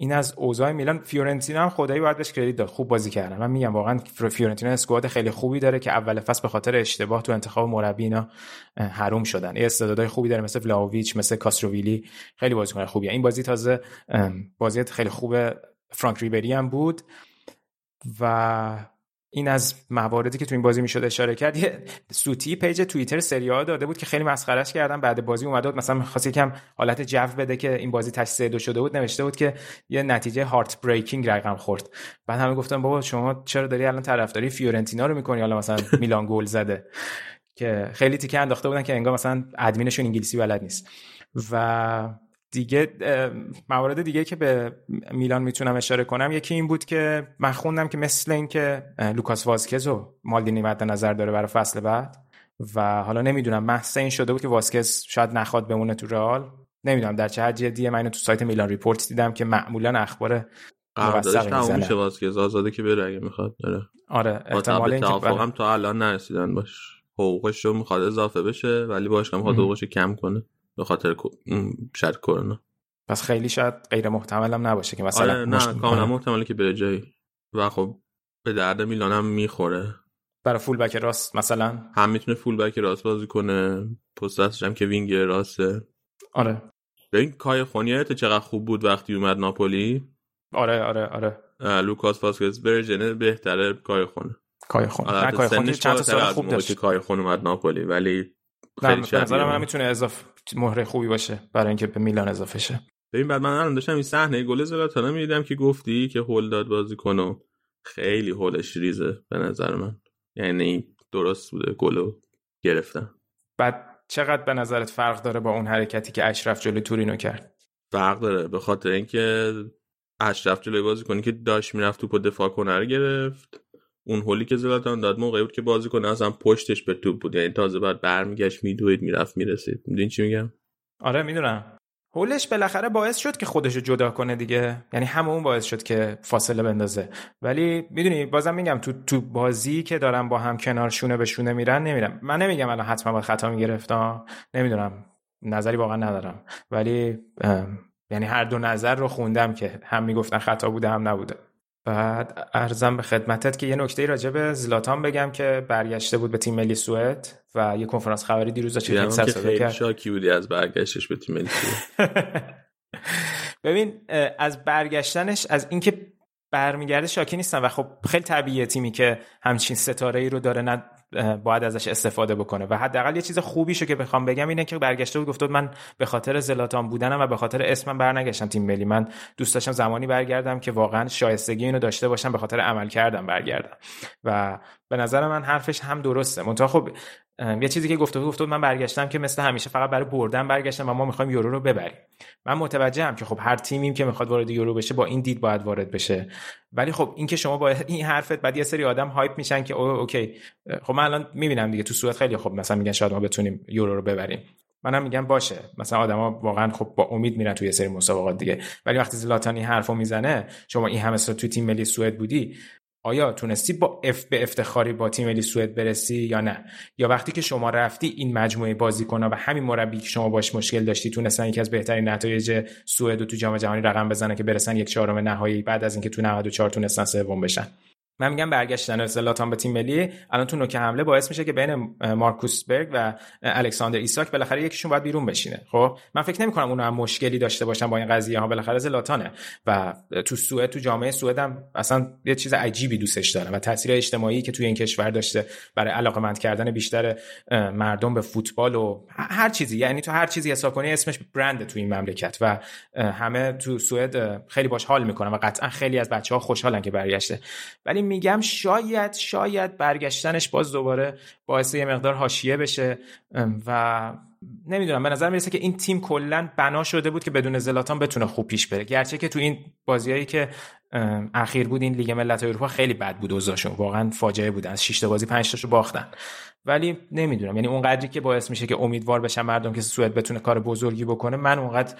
این از اوضاع میلان فیورنتینا هم خدایی باید بهش credit داد. خوب بازی کردن. من میگم واقعا فیورنتینا squad خیلی خوبی داره که اول فصل به خاطر اشتباه تو انتخاب مربی اینا حروم شدن. یه استعدادای خوبی داره مثل ولاویچ مثل کاستروویلی. خیلی بازیکن خوبیه. این بازی تازه بازی خیلی خوب فرانک ریبری هم بود. و این از مواردی که تو این بازی می‌شد اشاره کرد یه سوتی page توییتر سری داده بود که خیلی مسخرش کردن. بعد بازی اومده بود مثلا خواست یکم حالت جو بده که این بازی سه دو شده بود نوشته بود که یه نتیجه heartbreaking رقم خورد. بعد همه گفتن بابا شما چرا داری الان طرفداری فیورنتینا رو می‌کنی؟ حالا مثلا میلان گل زده. که خیلی تیکه انداخته بودن که انگار مثلا ادمینشون انگلیسی بلد نیست. و دیگه موارد دیگه که به میلان می‌تونم اشاره کنم یکی این بود که من خوندم که مثل اینکه لوکاس واسکز و مالدینی مد نظر داره برای فصل بعد. و حالا نمی‌دونم محض این شده بود که واسکز شاید نخواد بمونه تو رئال. نمی‌دونم در چه حد جدیه من تو سایت میلان ریپورت دیدم که معمولا اخبار قراردادش تموم میشه واسکز آزاده که بره اگه می‌خواد داره آره احتمال اینکه هم تا الان نرسیدن باش. حقوقش رو می‌خواد اضافه بشه ولی باش هم حقوقش کم کنه. به خاطر شاید کرونا. پس خیلی شاید غیر محتمل هم نباشه که مثلا آره نه کاملا محتمله که بره جایی. و خب به درد میلان هم می‌خوره. برای فول بک راست مثلا؟ هم می‌تونه full-back راست بازی کنه. پست هم که وینگر راسته. آره. ببین کایخون یادته چقدر خوب بود وقتی اومد ناپولی. آره آره آره. لوکاس فاسکز version بهتره کایخونه کایخون نه کایخون چند سال خوب داشت. کایخون اومد ناپولی ولی خیلی به نظر من می‌تونه اضافه مهره خوبی باشه برای اینکه به میلان اضافه شه. ببین بعد من الان داشتم این صحنه گل زلاتان می‌دیدم که گفتی که هول داد بازی کنه خیلی هولش ریزه به نظر من. یعنی درست بوده گلو گرفتم بعد چقدر به نظرت فرق داره با اون حرکتی که اشرف جلوی تورینو کرد؟ فرق داره به خاطر اینکه اشرف جلوی بازی کنی که داشت می‌رفت توپ دفاع کنه رو گرفت. اون هولی که زلاتان داد موقعی بود که بازی کنه اصلا پشتش به توپ بود. یعنی تازه بعد برمیگشت میدوید می‌رفت می‌رسید. می‌دونی چی میگم؟ آره می‌دونم. هولش بالاخره باعث شد که خودش رو جدا کنه دیگه. یعنی همون باعث شد که فاصله بندازه. ولی می‌دونی بازم میگم تو تو بازی که دارم با هم کنار شونه به شونه میرن نمیرم. من نمیگم الان حتما باید خطا می‌گرفتم نمی‌دونم. نظری واقعا ندارم. ولی یعنی هر دو نظر رو خوندم که هم می‌گفتن خطا بوده هم نبوده. بعد ارزم به خدمتت که یه نکته راجع به زلاتان بگم که برگشته بود به تیم ملی سوئد و یه کنفرانس خبری دیروز داشت که خیلی شاکی بودی از برگشتش به تیم ملی ببین از برگشتنش از اینکه برمیگرده شاکی نیستن و خب خیلی طبیعیه تیمی که همچین ستاره ای رو داره نه باید ازش استفاده بکنه. و حداقل یه چیز خوبیشو که بخوام بگم اینه که برگشته بود گفته من به خاطر زلاتان بودنم و به خاطر اسمم برنگشتم تیم ملی. من دوست داشتم زمانی برگردم که واقعا شایستگی اینو داشته باشم به خاطر عمل کردم برگردم. و به نظر من حرفش هم درسته. منتها خب یه چیزی که گفته بود من برگشتم که مثل همیشه فقط برای بردن برگشتم و ما می‌خوایم یورو رو ببریم. من متوجهم که خب هر تیمیم که می‌خواد وارد یورو بشه با این دید باید وارد بشه. ولی خب این که شما با این حرفت بعد یه سری آدم hype میشن که او okay خب من الان می‌بینم دیگه تو صورت خیلی خب مثلا میگن شاید ما بتونیم یورو رو ببریم. منم میگم باشه. مثلا آدما واقعا خب با امید میرن توی سری مسابقات دیگه. ولی وقتی زلاتانی حرفو می‌زنه شما این همه سال توی تیم ملی سوئد بودی آیا تونستی به اف به افتخاری با تیم ملی سوئد برسی یا نه؟ یا وقتی که شما رفتی این مجموعه بازیکن‌ها و همین مربی که شما باش مشکل داشتی تونستن یکی از بهترین نتایج سوئد تو جام جهانی رقم بزنن که برسن یک چهارم نهایی بعد از اینکه تو 94 تونستن سوم بشن؟ من میگم برگشتن زلاتان به تیم ملی الان تو نوک حمله باعث میشه که بین مارکوس برگ و الکساندر ایساک بالاخره یکیشون باید بیرون بشینه. خب؟ من فکر نمی کنم اونها هم مشکلی داشته باشن با این قضیه ها بالاخره زلاتانه. و تو سوئد تو جامعه سوئد هم اصلا یه چیز عجیبی دوستش داره و تاثیر اجتماعی که توی این کشور داشته برای علاقمند کردن بیشتر مردم به فوتبال و هر چیزی. یعنی تو هر چیزی حساب کنی اسمش برند تو این مملکت و همه تو سوئد خیلی باش حال می‌کنن و قطعا خیلی از بچه ها خوشحالن که برگشته. ولی میگم شاید شاید برگشتنش باز دوباره باعث یه مقدار حاشیه بشه. و نمی‌دونم به نظر می‌رسه که این تیم کلا بنا شده بود که بدون زلاتان بتونه خوب پیش بره. گرچه که تو این بازیایی که اخیر بود این لیگ ملت اروپا خیلی بد بود اوضاعشون. واقعا فاجعه بودن از 6 تا بازی 5 تاشو باختن. ولی نمی‌دونم یعنی اون قدری که باعث میشه که امیدوار بشن مردم که سوئد بتونه کار بزرگی بکنه من اونقدر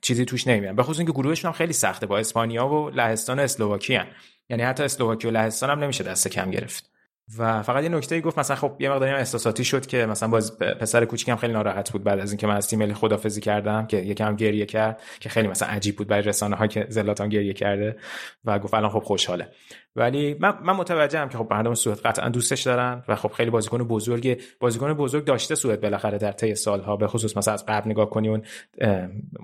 چیزی توش نمی‌بینم. به خصوص اینکه گروهشون هم خیلی سخته. با اسپانیا و لهستان و اسلوواکی یعنی حتی اسلوواکی و لهستان هم نمیشه دست کم گرفت. و فقط یه نکته گفت مثلا خب یه مقداری احساساتی شد که مثلا باز پسر کوچیکم خیلی ناراحت بود بعد از اینکه من از تیم ملی خدافظی کردم که یکم گریه کرد که خیلی مثلا عجیب بود برای رسانه ها که زلاتان گریه کرده و گفت الان خب خوشحاله. ولی من من متوجهم که خب مردم سوئد قطعا دوستش دارن و خب خیلی بازیکن بزرگ بازیکن بزرگ داشته سوئد بالاخره در طی سالها به خصوص مثلا از قبل نگاه کنی اون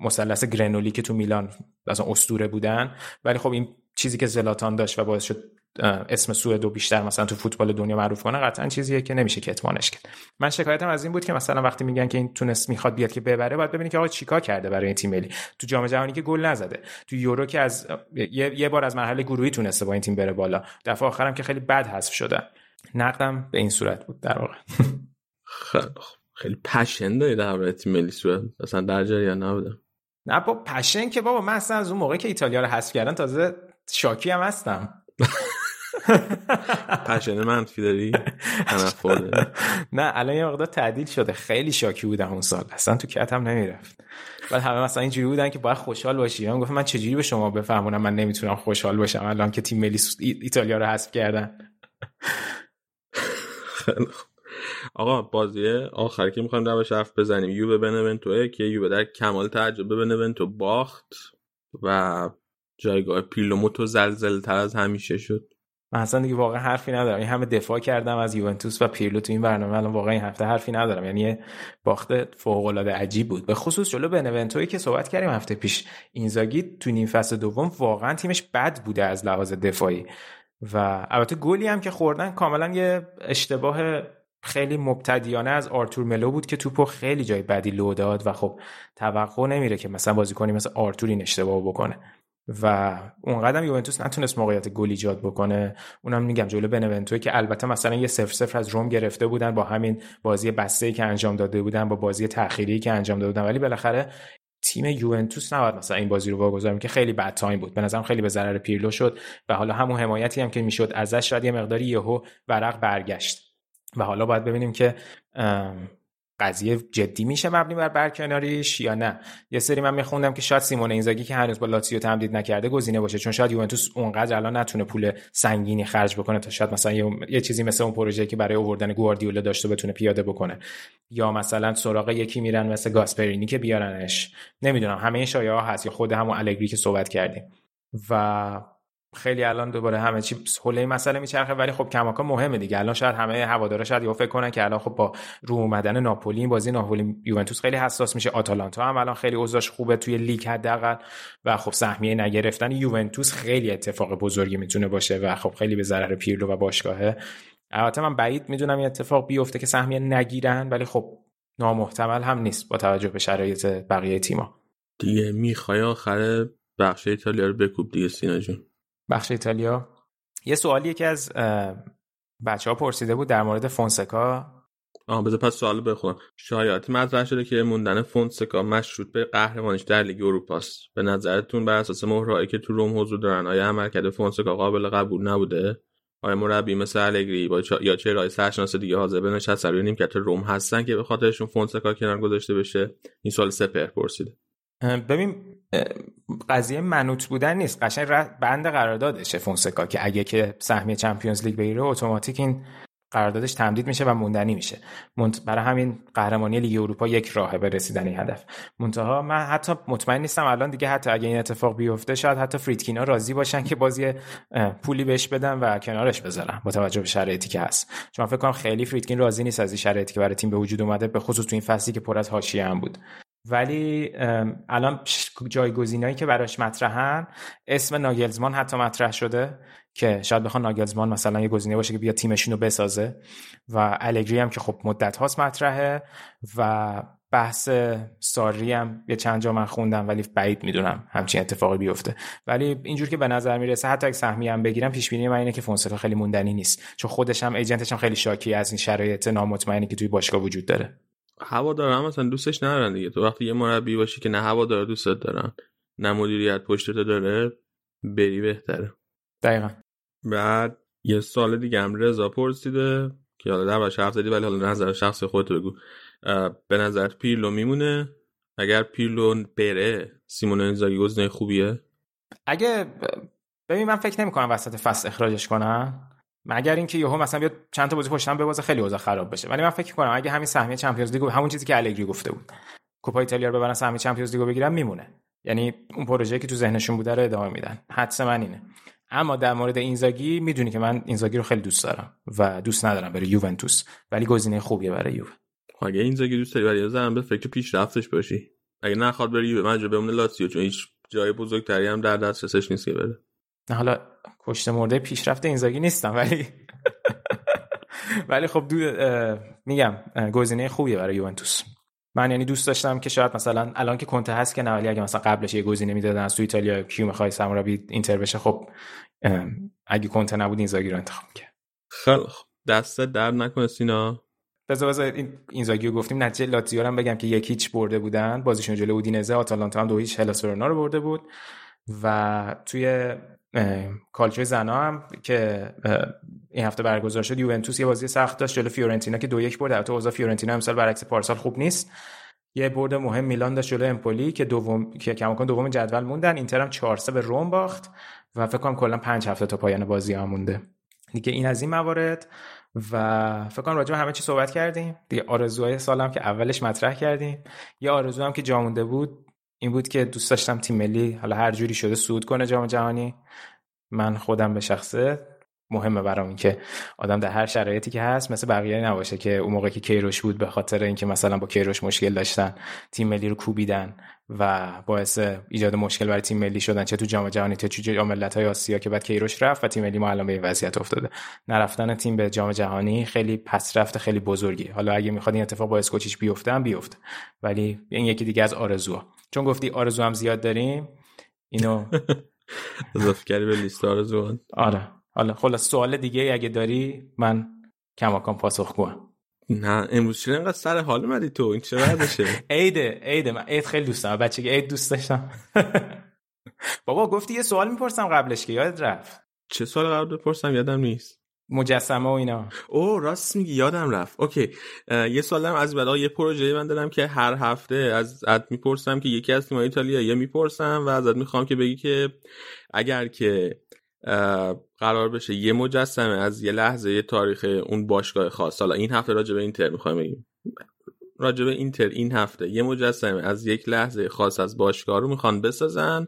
مثلث گرنولی که تو میلان مثلا اسطوره بودن. ولی خب این چیزی که زلاتان داشت و باعث شد اسم سوئد و بیشتر مثلا تو فوتبال دنیا معروف کنه قطعا چیزیه که نمیشه کتمانش کرد. من شکایتم از این بود که مثلا وقتی میگن که این تونست می‌خواد بیاد که ببره باید ببینید که آقا چیکار کرده برای این تیم ملی. تو جام جهانی که گل نزده. تو یورو که از یه, بار از مرحله گروهی تونسته با این تیم بره بالا. دفعه آخرم که خیلی بد حذف شده. نقدم به این صورت بود در واقع. خیلی پشن داری در تیم ملی سوئد اصلا در جریان نبودم. نه با پشن که بابا من اصلا از اون موقع که ایتالیا رو حذف کردن تازه شاکی هم هستم. پشن منفی داری؟ نه الان یه مقدار تعدیل شده. خیلی شاکی بودم اون سال. اصلا تو کتم نمی‌رفت. بعد همه مثلا اینجوری بودن که باید خوشحال باشی. من گفتم من چجوری به شما بفهمونم من نمی‌تونم خوشحال باشم؟ الان که تیم ملی ایتالیا رو حذف کردن. آقا بازی آخر که می‌خوایم روش حرف بزنیم. یوبه بنونتوه که یوبه در کمال تعجب بنونتو باخت و جایگاه پیلوموتو زلزل تر از همیشه شد. من اصلا دیگه واقعا حرفی ندارم. این همه دفاع کردم از یوونتوس و پیرلو تو این برنامه. الان واقعا این هفته حرفی ندارم. یعنی باخت فوق العاده عجیب بود. به خصوص جلو بنونتوی که صحبت کردیم هفته پیش. اینزاگی تو نیم فصل دوم واقعا تیمش بد بوده از لحاظ دفاعی. و البته گلی هم که خوردن کاملا یه اشتباه خیلی مبتدیانه از آرتور ملو بود که توپو خیلی جای بدی لو داد و خب توقع نمیره که مثلا بازیکنی مثل آرتور این اشتباه بکنه. و اونقدر یوونتوس نتونست موقعیت گل ایجاد بکنه. اونم میگم جلو بنونتوی که البته مثلا یه صفر صفر از روم گرفته بودن با همین بازی بسته که انجام داده بودن با بازی تأخیری که انجام داده بودن. ولی بالاخره تیم یوونتوس نباید مثلا این بازی رو واگذار که خیلی بد time بود. به نظرم خیلی به ضرر پیرلو شد و حالا همون حمایتی هم که می‌شد ازش شاید یه مقداری یهو ورق برگشت. و حالا باید ببینیم که قضیه جدی میشه مبنی بر برکناریش یا نه؟ یه سری من میخوندم که شاید سیمون اینزاگی که هنوز با لاتزیو تمدید نکرده گزینه باشه چون شاید یوونتوس اونقدر الان نتونه پول سنگینی خرج بکنه تا شاید مثلا یه, چیزی مثل اون پروژه که برای آوردن گواردیولا داشته بتونه پیاده بکنه. یا مثلا سراغ یکی میرن مثل گاسپرینی که بیارنش. نمی‌دونم همه این شایعه هست یا خود همون الگری که صحبت کردیم. و خیلی الان دوباره همه چی حوله مسئله میچرخه ولی خب کماکان مهمه دیگه. الان شاید همه هوادارا شاید یهو فکر کنن که الان خب با رو اومدن ناپولی بازی ناپولی یوونتوس خیلی حساس میشه. آتالانتا هم الان خیلی اوضاعش خوبه توی لیگ حداقل. و خب سهمیه نگرفتن یوونتوس خیلی اتفاق بزرگی می‌تونه باشه و خب خیلی به ضرر پیرلو و باشگاهه. البته من بعید می‌دونم این اتفاق بیفته که سهمیه نگیرن ولی خب نامحتمل هم نیست با توجه به شرایط بقیه تیما دیگه می‌خوای آخر بخش ایتالیا رو بکوب دیگه سینا جون. بخش ایتالیا؟ یه سوالی که از بچه ها پرسیده بود در مورد فونسکا. آه بذار پس سوال بخونم. شایعاتی مطرح شده که موندن فونسکا مشروط به قهرمانیش در لیگ اروپا است. به نظرتون بر اساس مهره‌هایی که تو روم حضور دارن آیا عملکرد فونسکا قابل قبول نبوده؟ آیا مربی مثل الگری یا چا... یا چهره‌های سرشناس دیگه حاضر به نشست روی نیمکت روم هستن که به خاطرشون فونسکا کنار گذاشته بشه؟ این سال سپر پرسیده. ببین قضیه منوط بودن نیست. قشنگ بند قراردادشه فونسکا که اگه که سهمیه چمپیونز لیگ بگیره اتوماتیک این قراردادش تمدید میشه و موندنی میشه. برای همین قهرمانی لیگ اروپا یک راهه به رسیدن این هدف. منتها من حتی مطمئن نیستم الان دیگه حتی اگه این اتفاق بیفته شاید حتی فریدکینا راضی باشن که بازی پولی بهش بدن و کنارش بذارن با توجه به شرایطی که هست. چون فکر کنم خیلی فریدکین راضی نیست از این شرایطی که برای تیم به وجود اومده به خصوص تو این فصلی که پر از حاشیه هم بود. ولی الان جایگزینایی که براش مطرحن اسم ناگلزمان حتی مطرح شده که شاید بخوان ناگلزمان مثلا یه گزینه باشه که بیا تیمشون رو بسازه. و الگری هم که خب مدت هاست مطرحه و بحث ساری هم یه چند جا من خوندم ولی بعید می‌دونم همچین اتفاقی بیفته. ولی اینجور که به نظر می‌رسه حتی اگه سهمیه هم بگیرم پیش بینی من اینه که فونسکا خیلی موندنی نیست. چون خودش هم ایجنتش هم خیلی شاکی از این شرایط نامطمئنی که توی باشگاه وجود داره. هوا دارم مثلا دوستش ندارن دیگه. تو وقتی یه مربی باشی که نه هوا داره دوستت دارن. نه مدیریت پشتت داره بری بهتره. دقیقا. بعد یه سال دیگه هم رضا پرسیده که حالا در حرف زدی ولی حالا نظر شخص خودت بگو. به نظر پیرلو میمونه؟ اگر پیرلو بره سیمون انزاگی گزینه خوبیه؟ اگه ببین من فکر نمی کنم وسط فصل اخراجش کنم مگر اینکه یهو مثلا بیاد چند تا بازی پشتم ببازه خیلی اوضاع خراب بشه. ولی من فکر کنم اگه همین سهمیه چمپیونز لیگ همون چیزی که الگری گفته بود. کوپا ایتالیا رو ببرن سهمیه چمپیونز لیگو بگیرن میمونه. یعنی اون پروژه که تو ذهنشون بوده رو ادامه میدن. حدس من اینه. اما در مورد اینزاگی می‌دونی که من اینزاگی رو خیلی دوست دارم و دوست ندارم برای یوونتوس. ولی گزینه خوبیه برای یووه اگه اینزاگی دوست داری ولی زدم به فکر پیشرفتش باشی. اگه نخواد بری یووه من بمونه لاتزیو چون هیچ جای بزرگتری هم در دسترسش نیست که بره. حالا کشت مرده پیشرفت اینزاگی نیستم ولی ولی خب دو میگم گزینه خوبیه برای یوونتوس. من یعنی دوست داشتم که شاید مثلا الان که کنته هست که نه ولی اگه مثلا قبلش یه گزینه می‌دادن از تو ایتالیا کیو می‌خوای سمرابی اینتر بشه خب اگه کنته نبود اینزاگی رو انتخاب کرد. خیلی خب دست درد نکنه سینا. بذار بذار این اینزاگی رو گفتیم. نتیجه لاتزیو هم بگم که یک هیچ برده بودن. بازیشون جلو اودینزه آتالانتا هم دو هیچ هلاس رو برده بود. و توی کالچوی زنا هم که این هفته برگزار شد. یوونتوس یه بازی سخت داشت جلو فیورنتینا که دو یک برد. البته اوضاع فیورنتینا امسال برعکس پارسال خوب نیست. یه برد مهم میلان داشت جلو امپولی که دوم که کماکان دوم جدول موندن. اینتر هم 4 به روم باخت و فکر کنم کلا 5 هفته تا پایان بازی ها مونده. دیگه این از این موارد و فکر کنم راجع همه چی صحبت کردیم. دیگه آرزوهای سالم که اولش مطرح کردیم. یه آرزو هم که جا مونده بود. این بود که دوست داشتم تیم ملی حالا هر جوری شده سود کنه جام جهانی. من خودم به شخصه. مهمه برام این که آدم در هر شرایطی که هست مثل بقیه نباشه که اون موقع که کیروش بود به خاطر اینکه مثلا با کیروش مشکل داشتن تیم ملی رو کوبیدن و باعث ایجاد مشکل برای تیم ملی شدن چه تو جام جهانی چه تو جام ملت‌های آسیا که بعد کیروش رفت و تیم ملی ما الان به وضعیت افتاده. نرفتن تیم به جام جهانی خیلی پسرفت خیلی بزرگی. حالا اگه می‌خواد این اتفاق با اسکوچیچ بیفته هم بیفته. ولی این یکی دیگه از آرزوها. چون گفتی آرزو هم زیاد داریم اینو اضافه کردی به لیست آرزوان آره. حالا خلاص سوال دیگه اگه داری من کماکان پاسخگوام. نه امروز چرا اینقدر سر حال اومدی تو؟ این چه وضعشه عیده عیده من عید خیلی دوست دارم. بچگی عید دوست داشتم. بابا گفتی یه سوال می‌پرسم قبلش که یادت رفت؟ چه سوال قبل بپرسم؟ یادم نیست. مجسمه و اینا. او راست میگی یادم رفت. اوکی. یه سوالم از بعدا یه پروژه من دارم که هر هفته از ازت می‌پرسم که یکی از تیم‌های ایتالیا می‌پرسم و ازت می‌خوام که بگی که اگر که قرار بشه یه مجسمه از یه لحظه یه تاریخ اون باشگاه خاص حالا این هفته راجع به اینتر می‌خوایم بگیم. راجع به اینتر این هفته یه مجسمه از یک لحظه خاص از باشگاه رو می‌خوان بسازن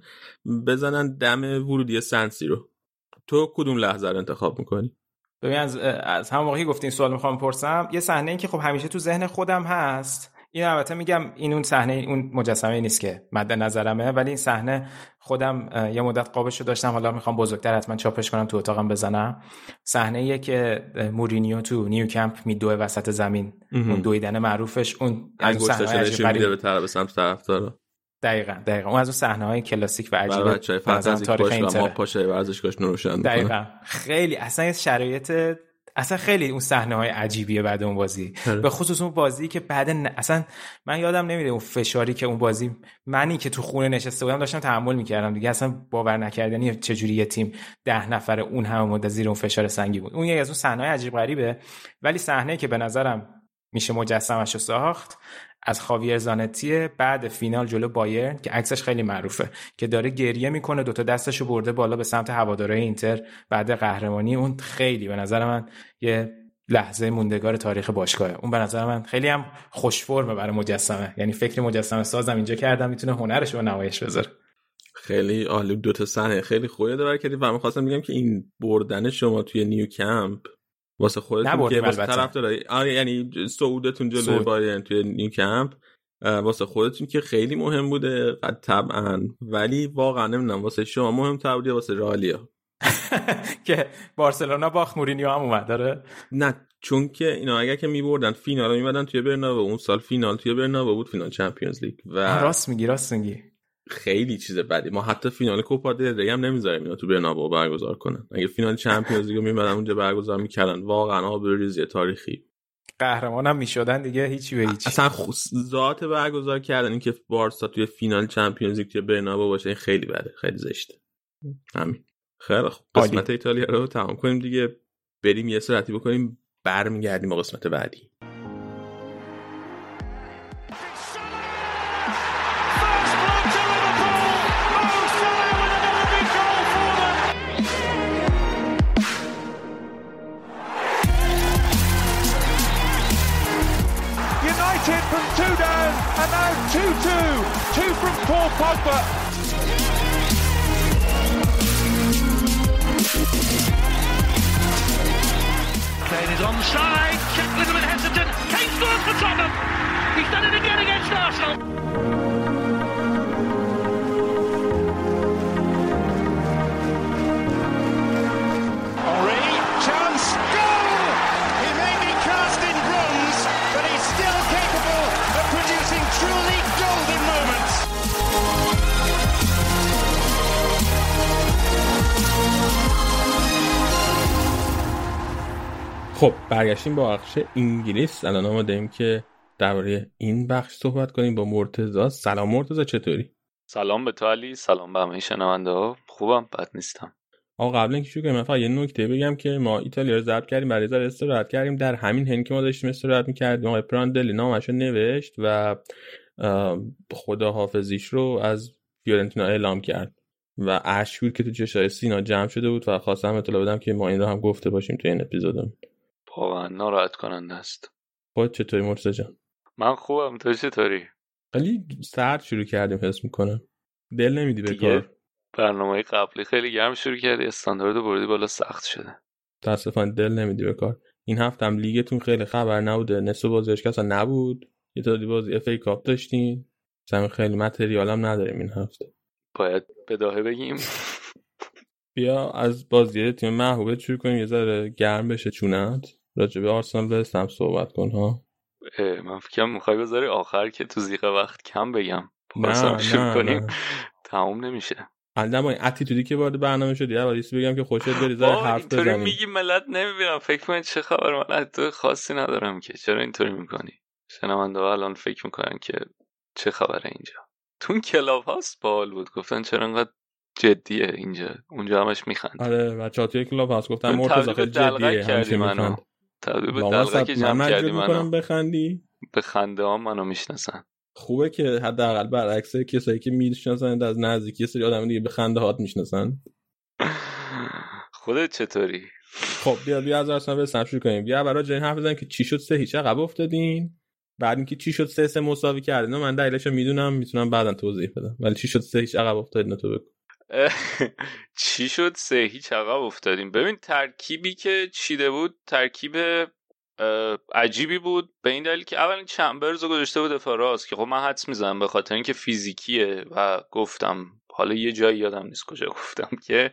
بزنن دم ورودی سنسی رو تو کدوم لحظه رو انتخاب می‌کنی؟ ببین از از همون موقعی گفتین سوال می‌خوام پرسم یه صحنه این که خب همیشه تو ذهن خودم هست این البته میگم این اون صحنه اون مجسمه نیست که مد نظرمه ولی این صحنه خودم یه مدت قابش رو داشتم. حالا می‌خوام بزرگتر حتما چاپش کنم تو اتاقم بزنم. صحنه ایه که مورینیو تو نیو کمپ میدوه وسط زمین. اون دویدن معروفش اون از میده به طرف سمت طرفدارا. دقیقا دقیقا. اون از اون صحنه های کلاسیک و عجیب بچهای تاریخ اینتر. ما پاشه ورزشگاهش روشن دقیقا. خیلی اصلا شرایط اصلا خیلی اون صحنه های عجیبیه بعد اون بازی. به خصوص اون بازی که بعد ن... اصلا من یادم نمیده اون فشاری که اون بازی منی که تو خونه نشسته بودم داشتم تحمل می‌کردم دیگه. اصلا باور نکردنی چجوری یه تیم ده نفر اون همه مدت زیر اون فشار سنگی بود. اون یکی از اون صحنه عجیب غریبه. ولی صحنه که به نظرم میشه مجسمش رو ساخت از خاویر زانتی بعد فینال جلو بایرن که عکسش خیلی معروفه که داره گریه می‌کنه دوتا دستشو برده بالا به سمت هوادارهای اینتر. بعد قهرمانی اون خیلی به نظر من یه لحظه موندگار تاریخ باشگاهه. اون به نظر من خیلی هم خوش فرمه برای مجسمه. یعنی فکر مجسمه سازم اینجا کردم می‌تونه هنرش رو نمایش بذاره. خیلی عالی دو تا صحنه خیلی خوبه داره کردی. و من خواستم میگم که این بردن شما توی نیو کمپ واسه خودتون که واسه طرف داره. آره یعنی سعودتون جلوی بایرن توی نیو کمپ. واسه خودتون که خیلی مهم بوده. طبعا. ولی واقعا نمی‌دونم واسه شما مهم تر بوده واسه رئالیا که بارسلونا باخت مورینیو هم اومد داره نه چون که اینا اگر که میبردن فینال میمدن توی برنابئو اون سال فینال توی برنابئو بود فینال Champions League. و راست میگی راست میگی. خیلی چیز بدی. ما حتی فینال کوپا دل ری هم نمی‌ذاریم اینا تو برنابئو برگزار کنن. اگه فینال Champions League میمدن اونجا برگزار می‌کردن. واقعا آبروریزی تاریخی. قهرمان هم می‌شدن دیگه هیچی به هیچ اصلا ذات برگزار کردن اینکه بارسا توی فینال چمپیونز لیگ توی برنابو باشه این خیلی بده. خیلی زشته. همین. خیلی خوب. قسمت ایتالیا رو تمام کنیم دیگه. بریم یه سرعتی بکنیم برمیگردیم با قسمت بعدی. Two from Paul Pogba. Kane is onside. Check a little bit hesitant. Kane scores for Tottenham. He's done it again against Arsenal. خب برگشتیم با بخش انگلیس. الان آماده ایم که درباره این بخش صحبت کنیم با مرتزا سلام مرتزا چطوری؟ سلام به تو علی سلام به همه شنونده ها. خوبم بد نیستم. آقا قبل اینکه شروع کنیم من فقط یه نکته بگم که ما ایتالیا رو ضبط کردیم برای ذره استراحت کردیم. در همین حین که ما داشتیم استراحت می‌کردیم آقای پراندلی نامش رو نوشت و خداحافظیش رو از فیورنتینا اعلام کرد. و اشک بود که تو چشای سینا جمع شده بود و خواستم اطلاع بدم که ما این رو هم گفته باشیم تو این اپیزودمون. واقعا ناراحت کننده است. خود چطوری مرتضی جان؟ من خوبم. تو چطوری؟ خیلی سرد شروع کردیم حس می‌کنم. دل نمیدی به کار. برنامه قبلی خیلی گرم شروع کردی. استاندارد بردی بالا سخت شده. متاسفانه دل نمیدی به کار. این هفته هم لیگتون خیلی خبر نبوده. نصف بازیش کسا نبود. یه تعدادی بازی اف ای کاپ داشتین. زمین خیلی متریال هم نداریم این هفته. باید بداهه بگیم. بیا از بازی تیم محبوبت شروع کنیم. یه ذره گرم بشه چونت. راجع به آرسنال به صحبت کن ها. من فکرم می‌خوای بذاری آخر که تو زیغه وقت کم بگم. نه نه کنیم تموم نمیشه. الان این اتیتودی که وارد برنامه شدی اول بگم که خوشت بری زای حرف بزنی میگی ملت نمی‌بینم. فکر کنید چه خبر؟ من تو خاصی ندارم که. چرا اینطوری می‌کنی؟ شنونده الان فکر می‌کنن که چه خبره اینجا. تو کلاب هاست؟ بال بود. گفتن چرا انقدر جدیه اینجا. اونجا همش میخند آره بچه‌ها توی کلاب هاست. گفتن مرتضی خیلی جدیه. میخند به دلغه که جمع کردی منو؟ بخندی؟ به خنده ها منو می‌شناسن. خوبه که حداقل برعکس کسایی که می‌شناسن از نزدیکی سری آدم دیگه به خنده هات می‌شناسن. خودت چطوری؟ خب بیا بیا از اصلا به شروع کنیم. بیا برای جای حرف بزنیم که چی شد؟ سه هیچ عقب افتادین. بعد اینکه چی شد؟ سه سه مساوی کردین. من دلیلش می‌دونم. می‌تونم بعدا توضیح بدم. ولی چی شد؟ سه هیچ عقب افتادین تو بگو. چی شد سه؟ هیچ عقب افتادیم. ببین ترکیبی که چیده بود ترکیب عجیبی بود. به این دلیل که اول چمبرز رو گذاشته بود راست که خب من حدس می‌زنم به خاطر اینکه فیزیکیه و گفتم حالا یه جایی یادم نیست کجا گفتم که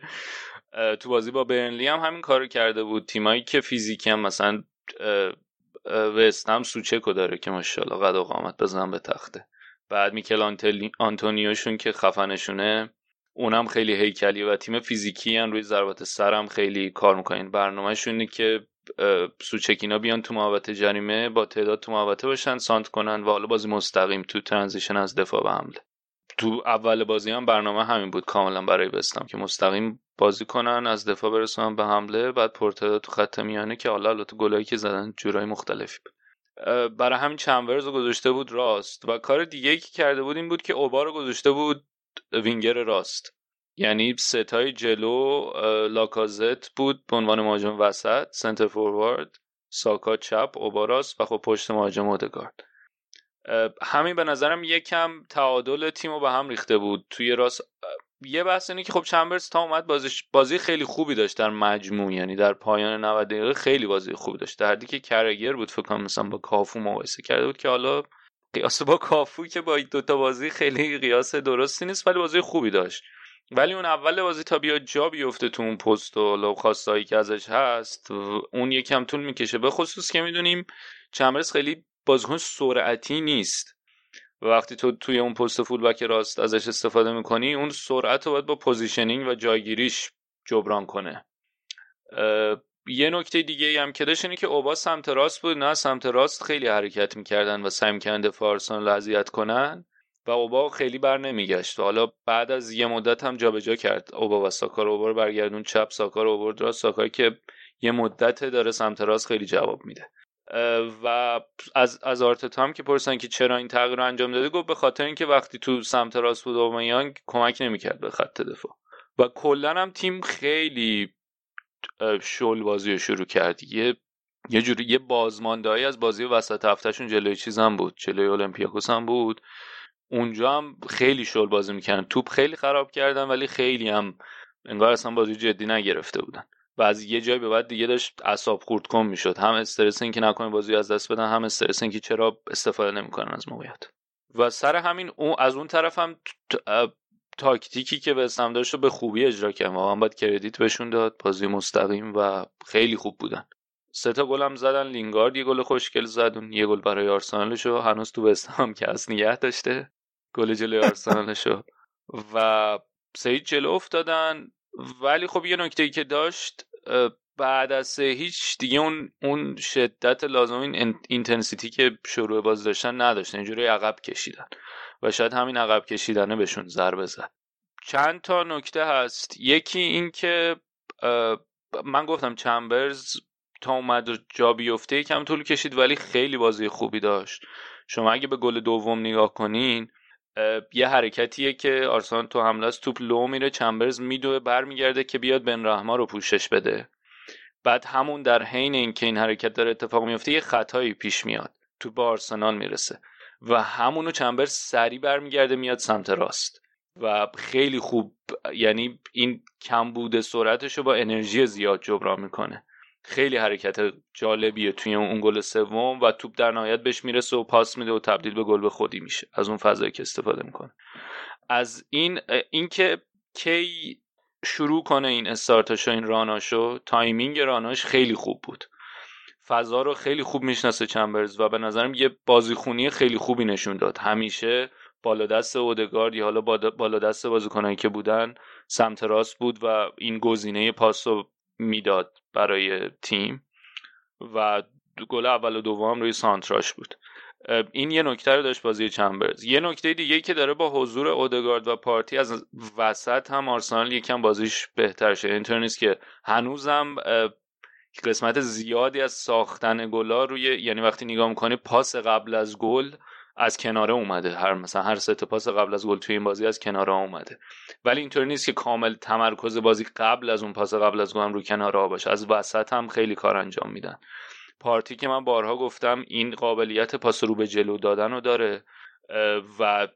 تو بازی با برنلی هم همین کارو کرده بود. تیمایی که فیزیکی هم مثلا وست هم سوچکو داره که ماشاءالله قد و قامت بزنم به تخته. بعد میکل آنتونیوشون که خفنشونه اونم خیلی هیکلی و تیم فیزیکی هم روی ضربات سرم خیلی کار می‌کنین. برنامهشونه که سوچکینا بیان تو محوطه جریمه با تعداد تو محوطه باشن سانت کنن و حالا بازی مستقیم تو ترانزیشن از دفاع به حمله. تو اول بازی هم برنامه همین بود کاملا برای بستم که مستقیم بازی کنن از دفاع برسونن به حمله بعد پرتعداد تو خط میانه که حالا تو گلایی که زدن جورای مختلفی بود. برای همین چمبرز رو گذاشته بود راست و کار دیگه که کرده بود این بود که اوبا رو گذاشته بود وینگر راست. یعنی ستای جلو لاکازت بود به عنوان مهاجم وسط سنتر فوروارد ساکا چپ اوباراس و خب پشت مهاجم اودگارد. همین به نظرم یکم تعادل تیم رو به هم ریخته بود. توی راست یه بحث اینه که خب چمبرز تا اومد بازی بازی خیلی خوبی داشت در مجموع یعنی در پایان 90 دقیقه خیلی بازی خوبی داشت. در که کرگر بود فکر کنم مثلا با کافو مقایسه کرده بود که حالا قیاس با کافو که با دوتا بازی خیلی قیاس درستی نیست ولی بازی خوبی داشت. ولی اون اول بازی تا بیا جا بیفته تو اون پست و اون خواسته‌هایی که ازش هست اون یکم طول می‌کشه. به خصوص که می‌دونیم چمبرز خیلی بازیکن سرعتی نیست. و وقتی تو توی اون پست full-back راست ازش استفاده می‌کنی اون سرعت رو باید با positioning و جایگیریش جبران کنه. یه نکته دیگه هم که داشت اینه که اوبا سمت راست بود نه سمت راست خیلی حرکت می‌کردن و سعی می‌کردن فارسان رو کنن و اوبا خیلی بر نمیگشت. و حالا بعد از یه مدت هم جابجا کرد. اوبا و ساکار اوبا رو برگردون چپ ساکار اوبا راست ساکار که یه مدت داره سمت راست خیلی جواب میده. و از از آرتتا هم که پرسن که چرا این تغییر رو انجام داده گفت به خاطر اینکه وقتی تو سمت راست بود اوبامیانگ کمک نمی‌کرد به خط دفاع. و کلا هم تیم خیلی شل بازی رو شروع کرد. یه یه جوری یه بازماندهایی از بازی وسط هفتهشون جلوی چیز بود جلوی اولمپیاکوس هم بود. اونجا هم خیلی شل بازی می‌کردن. توپ خیلی خراب کردن ولی خیلی هم انگار اصلا بازی جدی نگرفته بودن. و از یه جای به بعد دیگه داشت اعصاب خورد کن می‌شد. هم استرس این که نکنه بازی از دست بدن هم استرس این که چرا استفاده نمی‌کنن از موقعیت. و سر همین اون از اون طرف هم تاکتیکی که به اسم داشت به خوبی اجرا کرد. واقعا باید کردیت بهشون داد. بازی مستقیم و خیلی خوب بودن. سه تا گل هم زدن. لینگارد یه گل خوشگل زد. اون یه گل برای آرسنالشو هنوز تو هم که از نگه داشته. گل جلوی آرسنالشو و سه جلو افتادن. ولی خب یه نکته که داشت بعد از سه هیچ دیگه اون اون شدت لازم این اینتنسیتی که شروع باز داشتن نداشتن. اینجوری عقب کشیدن. و شاید همین عقب کشیدنه بهشون ضربه زد چند تا نکته هست. یکی این که من گفتم چمبرز تا اومد جا بیفته یکم طول کشید ولی خیلی بازی خوبی داشت. شما اگه به گل دوم نگاه کنین یه حرکتیه که آرسنال تو حمله است توپ لو میره چمبرز میدوه برمیگرده که بیاد بن رحما رو پوشش بده. بعد همون در حین اینکه این حرکت داره اتفاق میفته یه خطایی پیش میاد. تو با آرسنال می‌رسه. و همونو چمبرز سری برمیگرده میاد سمت راست. و خیلی خوب یعنی این کم بوده سرعتش رو با انرژی زیاد جبران می‌کنه. خیلی حرکت جالبیه توی اون گل سوم و توپ در نهایت بهش می‌رسه و پاس میده و تبدیل به گل به خودی میشه. از اون فضایی که استفاده می‌کنه. از این اینکه کی شروع کنه این استارتاش و این run اشو timing run اش خیلی خوب بود. فضا رو خیلی خوب می‌شناسه چمبرز و به نظرم یه بازی‌خونی خیلی خوبی نشون داد. همیشه بالا دست اودگارد یا حالا بالا دست بازیکنایی که بودن سمت راست بود و این گزینه پاس رو می‌داد برای تیم و گل اول و دوم روی سانتراش بود. این یه نکته رو داشت بازی چمبرز. یه نکته دیگه که داره با حضور اودگارد و پارتی از وسط هم آرسنال یکم بازیش بهتر شده اینطور نیست که هنوزم قسمت زیادی از ساختن گلا روی یعنی وقتی نگاه می‌کنی پاس قبل از گل از کناره اومده. هر مثلا هر سه پاس قبل از گل توی این بازی از کناره اومده. ولی اینطوری نیست که کامل تمرکز بازی قبل از اون پاس قبل از گل هم رو کناره باشه. از وسط هم خیلی کار انجام میدن. پارتی که من بارها گفتم این قابلیت پاس رو به جلو دادن رو داره و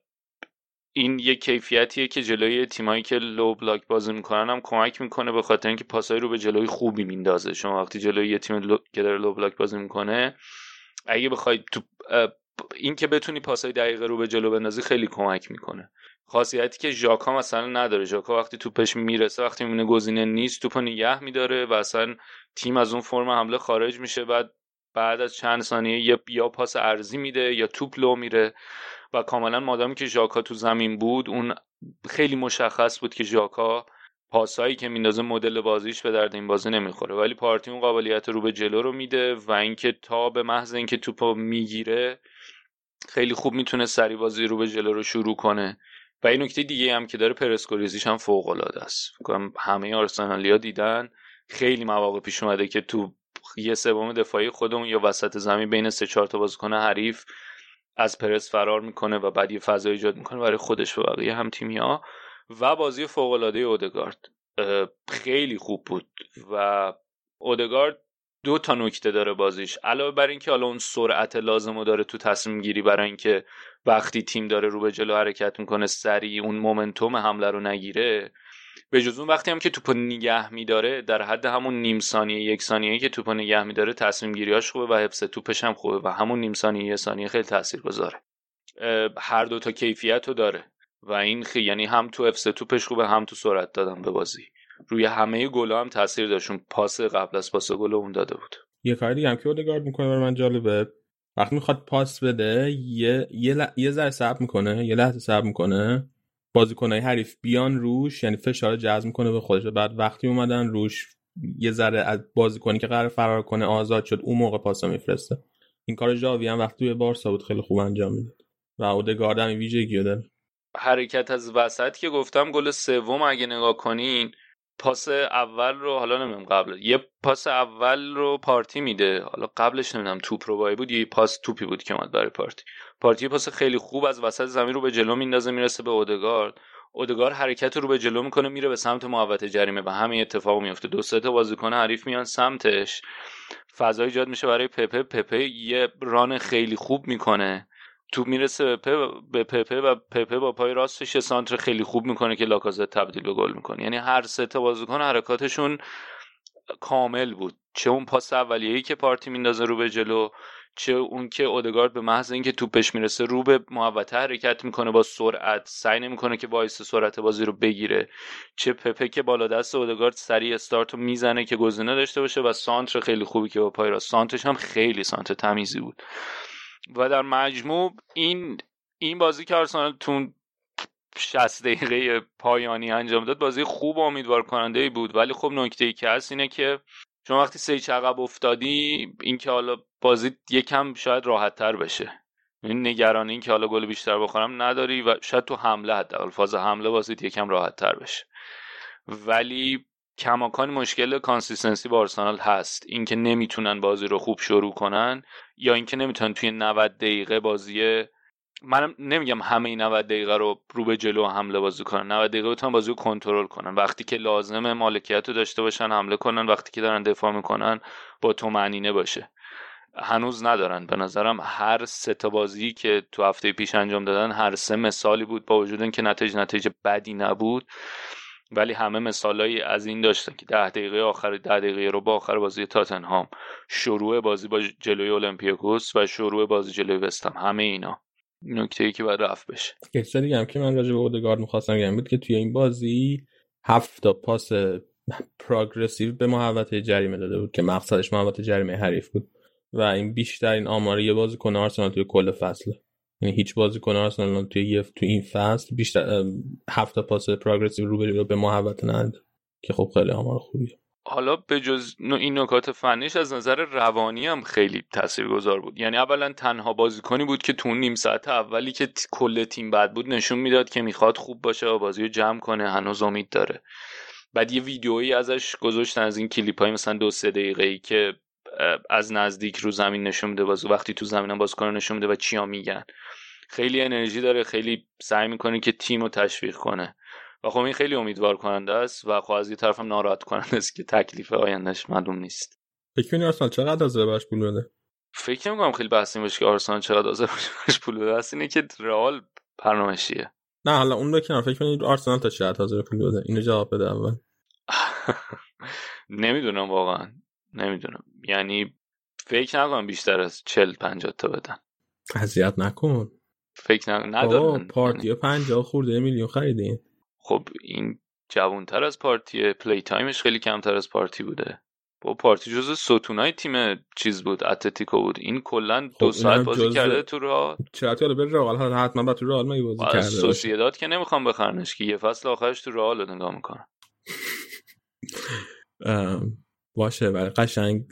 این یه کیفیتیه که جلوی تیمایی که low block بازی می‌کنن هم کمک می‌کنه به خاطر اینکه پاسای رو به جلوی خوبی میندازه. شما وقتی جلوی یه تیم low... low block بازی می‌کنه اگه بخوای تو این که بتونی پاسای دقیقه رو به جلو بندازی خیلی کمک می‌کنه. خاصیتی که ژاکا مثلا نداره. ژاکا وقتی توپش می‌رسه وقتی می‌بینه گزینه نیست توپو نگه میداره و اصلا تیم از اون فرم حمله خارج میشه. بعد بعد از چند ثانیه یا پاس ارزی میده یا توپ لو میره. و کاملا مادامی که ژاکا تو زمین بود اون خیلی مشخص بود که ژاکا پاسایی که میندازه مدل بازیش به درد این بازی نمی‌خوره. ولی پارتی اون قابلیت رو به جلو رو میده و اینکه تا به محض اینکه توپو می‌گیره خیلی خوب می‌تونه سری بازی رو به جلو رو شروع کنه. و این نکته دیگه هم که داره پرسکوریزیش هم فوق العاده است همه آرسنالیا دیدن. خیلی مواقع پیش اومده که تو یه سوم دفاعی خودمون یا وسط زمین بین سه چهار تا بازیکن حریف از پرس فرار می‌کنه و بعد یه فضا ایجاد می‌کنه برای خودش و بقیه هم ها و بازی فوق العاده اودگارد خیلی خوب بود. و اودگارد دو تا نکته داره بازیش. علاوه بر اینکه حالا اون سرعت لازم داره تو تصمیم گیری برای اینکه وقتی تیم داره رو به جلو حرکت می‌کنه سریع اون مومنتوم حمله رو نگیره به جز اون وقتی هم که توپو نگه میداره در حد همون نیم ثانیه یک ثانیه که توپو نگه میداره تصمیم گیریاش خوبه و حفظ توپش هم خوبه و همون نیم ثانیه یک ثانیه خیلی تاثیر گذاره هر دو تا کیفیت رو داره و این خی... یعنی هم تو حفظ توپش خوبه هم تو سرعت دادن به بازی. روی همه گلا هم تاثیر داشت پاس قبل از پاس گل اون داده بود. یه کاری دیگه هم که اودگارد می‌کنه برای من جالبه. وقتی می‌خواد پاس بده یه یه, ل... یه ذره صبر می‌کنه یه لحظه صبر می‌کنه. بازیکنهای حریف بیان روش یعنی فشار جذب می‌کنه به خودش. بعد وقتی اومدن روش یه ذره از بازیکنی که قرار فرار کنه آزاد شد اون موقع پاسا میفرسته. این کار جاوی هم وقتی توی بارسا بود خیلی خوب انجام می‌داد. و اودگارد هم ویژگی داره. حرکت از وسط که گفتم گل سوم اگه نگاه کنین پاس اول رو حالا نمی‌دونم قبل یه پاس اول رو پارتی میده. حالا قبلش نمی‌دونم توپ رو بود یه پاس توپی بود که اومد برای پارتی. پارتی پاس خیلی خوب از وسط زمین رو به جلو میندازه می‌رسه به اودگارد. اودگار حرکت رو به جلو می‌کنه میره به سمت محوطه جریمه و همین اتفاق میفته دو سه تا بازیکن حریف میان سمتش. فضا ایجاد میشه برای پپه. پپه یه ران خیلی خوب می‌کنه. تو می‌رسه به پپه, به پپه و پپه با پای راستش سانتر خیلی خوب می‌کنه که لاکازت تبدیل به گل می‌کنه. یعنی هر سه تا بازیکن حرکاتشون کامل بود. چه اون پاس اولیه‌ای که پارتی میندازه رو به جلو چه اون که اودگارد به محض اینکه توپش می‌رسه رو به محوطه حرکت می‌کنه با سرعت سعی نمی‌کنه که باعث سرعت بازی رو بگیره. چه پپه که بالا دست اودگارد سریع استارت رو می‌زنه که گزینه داشته باشه و سانتر خیلی خوبی که با پای راست. سانترش هم خیلی سانتر تمیزی بود. و در مجموع این این بازی که آرسنال تو اون 60 دقیقه پایانی انجام داد بازی خوب و امیدوار کننده بود. ولی خب نکته ای که هست اینه که شما وقتی سه عقب افتادی اینکه حالا بازی یکم شاید راحت تر بشه. این نگران این که حالا گل بیشتر بخورم نداری و شاید تو حمله حداقل فاز حمله بازی یکم راحت تر بشه. ولی کماکان مشکل consistency با آرسنال هست. اینکه نمی‌تونن بازی رو خوب شروع کنن یا اینکه نمی‌تونن توی 90 دقیقه بازی من نمیگم همه این 90 دقیقه رو رو به جلو حمله بازی کنن. 90 دقیقه بتونن بازی رو کنترل کنن. وقتی که لازم مالکیت رو داشته باشن حمله کنن. وقتی که دارن دفاع می‌کنن با تو معنینه باشه. هنوز ندارن. به نظرم هر سه تا بازی که تو هفته پیش انجام دادن هر سه مثالی بود با وجود اینکه نتیجه نتیجه بدی نبود. ولی همه مثالایی از این داشتن که ده دقیقه آخر ده دقیقه رو با آخر بازی تاتنهام شروع بازی با جلوی اولمپیاکوس و شروع بازی جلوی وستم همه اینا. نکته ای که باید رفت بشه. یه هم که من راجع به اودگارد می‌خواستم بگم بود که توی این بازی هفت تا پاس پروگرسیو به محوطه جریمه داده بود که مقصدش محوطه جریمه حریف بود و این بیشترین آمار یه بازیکن آرسنال توی کل فصله. یعنی هیچ بازیکن آرسنال توی یه تو این فصل بیشتر هفت پاس پروگرسیو رو رو به محوطه نداده که خب خیلی آمار خوبیه. حالا به جز این نکات فنیش از نظر روانی هم خیلی تاثیرگذار بود. یعنی اولا تنها بازیکنی بود که تو نیم ساعت اولی که کل تیم بد بود نشون می‌داد که می‌خواد خوب باشه و بازی رو جمع کنه هنوز امید داره. بعد یه ویدیویی ازش گذاشتن از این کلیپ های مثلا دو سه دقیقه ای که از نزدیک رو زمین نشون میده بازی وقتی تو زمین بازیکن نشون میده و چیا میگن. خیلی انرژی داره خیلی سعی می‌کنه که تیم رو تشویق کنه. و خب این خیلی امیدوار کننده است و خب از یه طرف هم ناراحت کننده است که تکلیف آیندهش معلوم نیست. فکر کنی آرسنال چقدر از باش پول بده؟ فکر می‌کنم خیلی بحثی باشه که آرسنال چقدر از باش پول بده. است اینه که رئال برنامه‌شیه نه حالا اون بکنم. فکر کنید آرسنال تا چقدر حاضر پول بده؟ اینو جواب بده اول. نمی‌دونم واقعا. نمی‌دونم. یعنی فکر نکنم بیشتر از 40 50 تا بدن. اذیت نکن. فکر نکنم ندارن. پارتی 50 خورده میلیون خریدین. خب این جوانتر از پارتی play time ش خیلی کمتر از پارتی بوده. بابا پارتی جز ستونای تیم چیز بود اتلتیکو بود. این کلا دو خب ساعت بازی کرده تو راه چرا تو بره رئال حتما با تو رئال بازی کرده سوسییداد که نمی‌خوام بخرنش که یه فصل آخرش تو رئال نگاه می‌کنم. باشه ولی قشنگ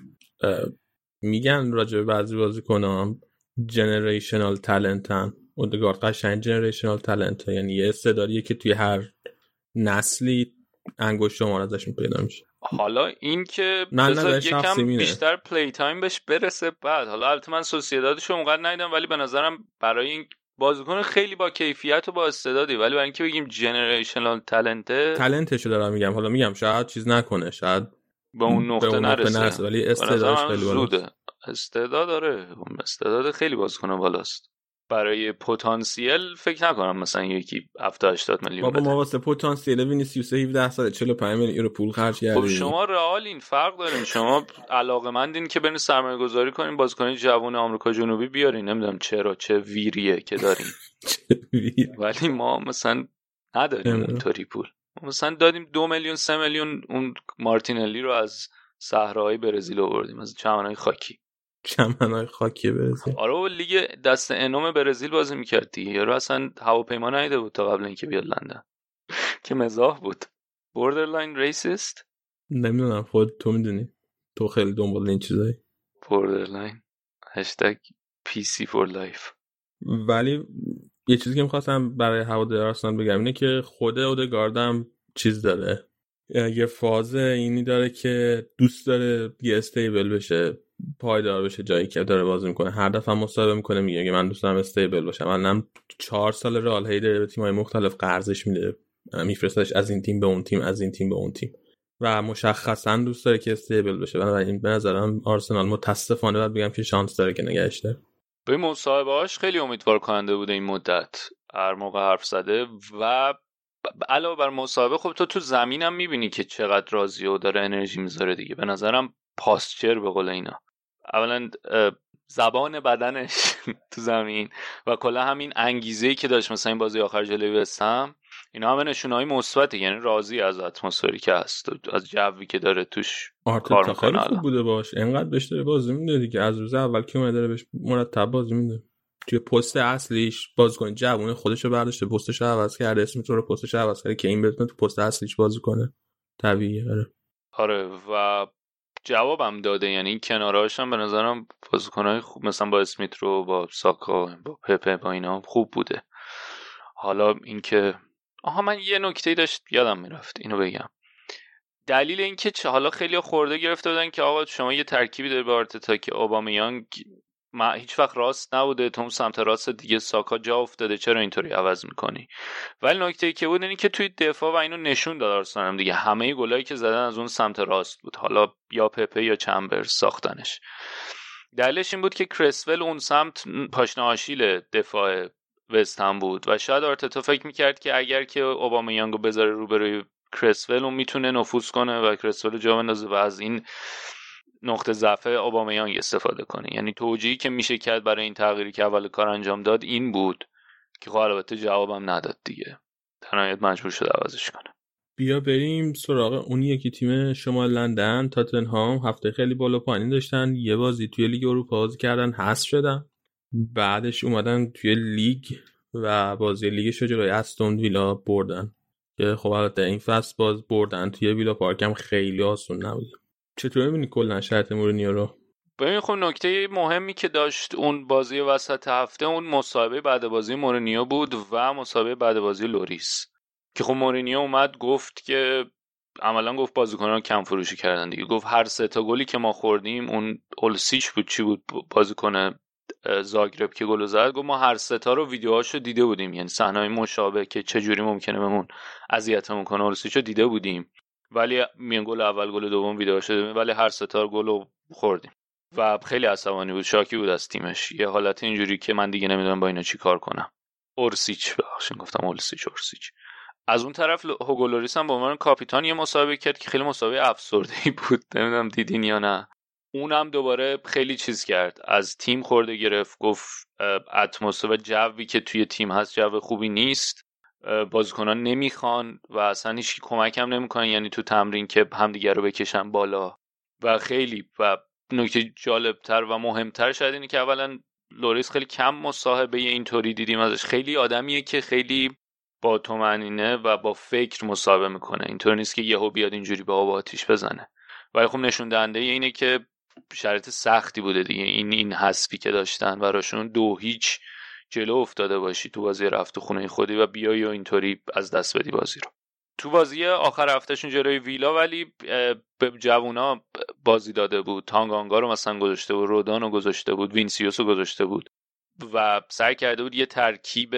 میگن راجع به بعضی بازیکنام generational talent ن اودگارد قشنگ generational talent یعنی یه استعدادیه که توی هر نسلی انگشت شمار ازشون پیدا میشه. حالا این که نه یکم بیشتر play time بهش برسه بعد. حالا البته من سوسییدادش اونقدر ندیدم ولی به نظرم برای این بازیکن خیلی با کیفیت و با استعدادی. ولی برای اینکه بگیم generational talent، talent شو دارم میگم. حالا میگم شاید چیز نکنه شاید به اون نقطه, نرسه. نرسه ولی استعدادش خیلی بالاست. استعداد داره. استعداد خیلی بازیکن بالاست. برای پتانسیل فکر نکنم مثلا یکی 70 80 میلیون بابا ما واسه پتانسیل وینیسیوس 17 ساله 45 میلیون یورو پول خرج کردیم خب شما رئال این فرق دارین شما علاقه که برین سرمایه گذاری کنین بازیکن جوان آمریکا جنوبی بیارین. نمی‌دونم چرا چه ویریه که دارین. ولی ما مثلا نداریم اونطوری پول. مثلا دادیم دو میلیون سه میلیون اون مارتینلی رو از صحراهای برزیل آوردیم از چمنهای خاکی. چمنهای خاکی برزیل. آره و لیگ دسته نهم برزیل بازی می‌کرد دیگه. یارو اصلا هواپیما ندیده بود تا قبل اینکه بیاد لندن. که مزاح بود. borderline racist نمی‌دونم خود تو می‌دونی. تو خیلی دنبال این چیزایی. borderline hashtag PC for life ولی یه چیزی که می‌خواستم برای هوادار آرسنال بگم اینه که خود اودگاردم چیز داره. یه فاز اینی داره که دوست داره یه استیبل بشه پایدار بشه جایی که داره بازی می‌کنه. هر دفعه مصاحبه می‌کنه میگه من دوست دارم استیبل باشم. الان چهار سال رئال هی داره به تیم‌های مختلف قرضش میده. میفرستش از این تیم به اون تیم از این تیم به اون تیم. و مشخصا دوست داره که استیبل بشه. بنابراین به نظرم آرسنال متاسفانه باید بگم که شانس داره که نگهش داره. به مصاحبه‌هاش خیلی امیدوار کننده بوده این مدت. هر موقع حرف زده و علاوه بر مصاحبه خب تو تو زمینم می‌بینی که چقدر راضی و داره انرژی می‌ذاره دیگه. به نظرم پاسچر به قول اینا. اولا زبان بدنش تو زمین و کلا همین انگیزه که داشت مثلا این بازی آخر جلوی وستهم اینا همه نشونه های مثبته یعنی راضی از اتمسفری که هست از جوی که داره توش کار می‌کنه خوب بوده باش. انقدر بهش داره بازی میده دیگه از روز اول که اومده داره بهش مرتب بازی میده. توی پست اصلیش بازیکن جوون خودش رو برداشته پستش رو عوض کرده اسم تو رو پستش عوض کرده که این بتونه تو پست اصلیش بازی کنه. طبیعیه آره. آره و جوابم داده یعنی این کناراش هم به نظرم بازیکنهای خوب مثلا با اسمیت رو با ساکا با پپه با اینا خوب بوده. حالا اینکه آها من یه نکته داشت یادم می‌رفت اینو بگم. دلیل اینکه چه حالا خیلی خورده گرفته بودن که آقا شما یه ترکیبی داری به آرتتا که اوبامیانگ ما هیچ وقت راست نبوده تو سمت راست دیگه ساکا جا افتاده چرا اینطوری عوض می‌کنی؟ ولی نکته ای که بود اینه که توی دفاع و اینو نشون داد آرسنال دیگه همه گلایی که زدن از اون سمت راست بود حالا یا پپه یا چمبر ساختنش. دلیلش این بود که کرسول اون سمت پاشنه آشیل دفاع وست هم بود و شاید آرتتا فکر می‌کرد که اگر که اوبامیانگو بذاره روبروی کرسول اون می‌تونه نفوذ کنه و کرسول جا بندازه و از این نقطه ضعف اوبامیانگ استفاده کنه. یعنی توجیهی که میشه کرد برای این تغییری که اول کار انجام داد این بود که خب البته جوابم نداد دیگه. تنهایت مجبور شد عوضش کنه. بیا بریم سراغ اون یکی تیم شمال لندن. تاتنهام هفته خیلی بالا پایین داشتن. یه بازی توی لیگ اروپا بازی کردن. حذف شدن. بعدش اومدن توی لیگ و بازی لیگش رو جلوی استون ویلا بردن. که خب البته این فصل باز بردن. توی ویلا پارک هم خیلی آسون نبود. چطور می‌بینی کلا شرایط مورینیو رو؟ ببین خب نکته مهمی که داشت اون بازی وسط هفته اون مصاحبه بعد بازی مورینیو بود و مصاحبه بعد بازی لوریس. که خب مورینیو اومد گفت که عملا گفت بازیکنان کم فروشی کردن دیگه. گفت هر سه تا گلی که ما خوردیم اون اورسیچ بود چی بود؟ بازیکن زاگرب که گل زد گفت ما هر ستا رو ویدیوهاشو دیده بودیم. یعنی صحنه مشابه که چه جوری ممکنه بهمون اذیتمون کنه اولسیچو دیده بودیم. ولی میان گل اول گل دوم ویدیوهاشو ولی هر ستا گل رو خوردیم. و خیلی عصبانی بود شاکی بود از تیمش. یه حالت اینجوری که من دیگه نمی‌دونم با اینا چی کار کنم. اورسیچ بخشین گفتم اورسیچ اورسیچ. از اون طرف هوگولوریس هم به عنوان کاپیتان یه مسابقه کرد که خیلی مسابقه افسرده بود. نمی‌دونم دیدین یا نه. اونم دوباره خیلی چیز کرد. از تیم خرده گرفت گفت اتمسفر و جوی که توی تیم هست جو خوبی نیست بازیکنان نمی‌خوان و اصلا هیچ کمک هم نمی‌کنن یعنی تو تمرین که همدیگه رو بکشن بالا. و خیلی و نکته جالبتر و مهمتر شاید اینه که اولا لوریس خیلی کم مصاحبه اینطوری دیدیم ازش. خیلی آدمیه که خیلی با طمأنینه و با فکر مصاحبه می‌کنه. اینطور نیست که یهو بیاد اینجوری به آب آتیش بزنه. ولی خب نشون دهنده اینه که شرایط سختی بوده دیگه. این این حذفی که داشتن براشون دو هیچ جلو افتاده باشی تو بازی رفت خونه خودی و بیای و اینطوری از دست بدی بازی رو. تو بازی آخر هفتهشون جلوی ویلا ولی به جوونا بازی داده بود. تانگانگا رو مثلا گذاشته بود رودون رو گذاشته بود وینسیوس رو گذاشته بود و سعی کرده بود یه ترکیب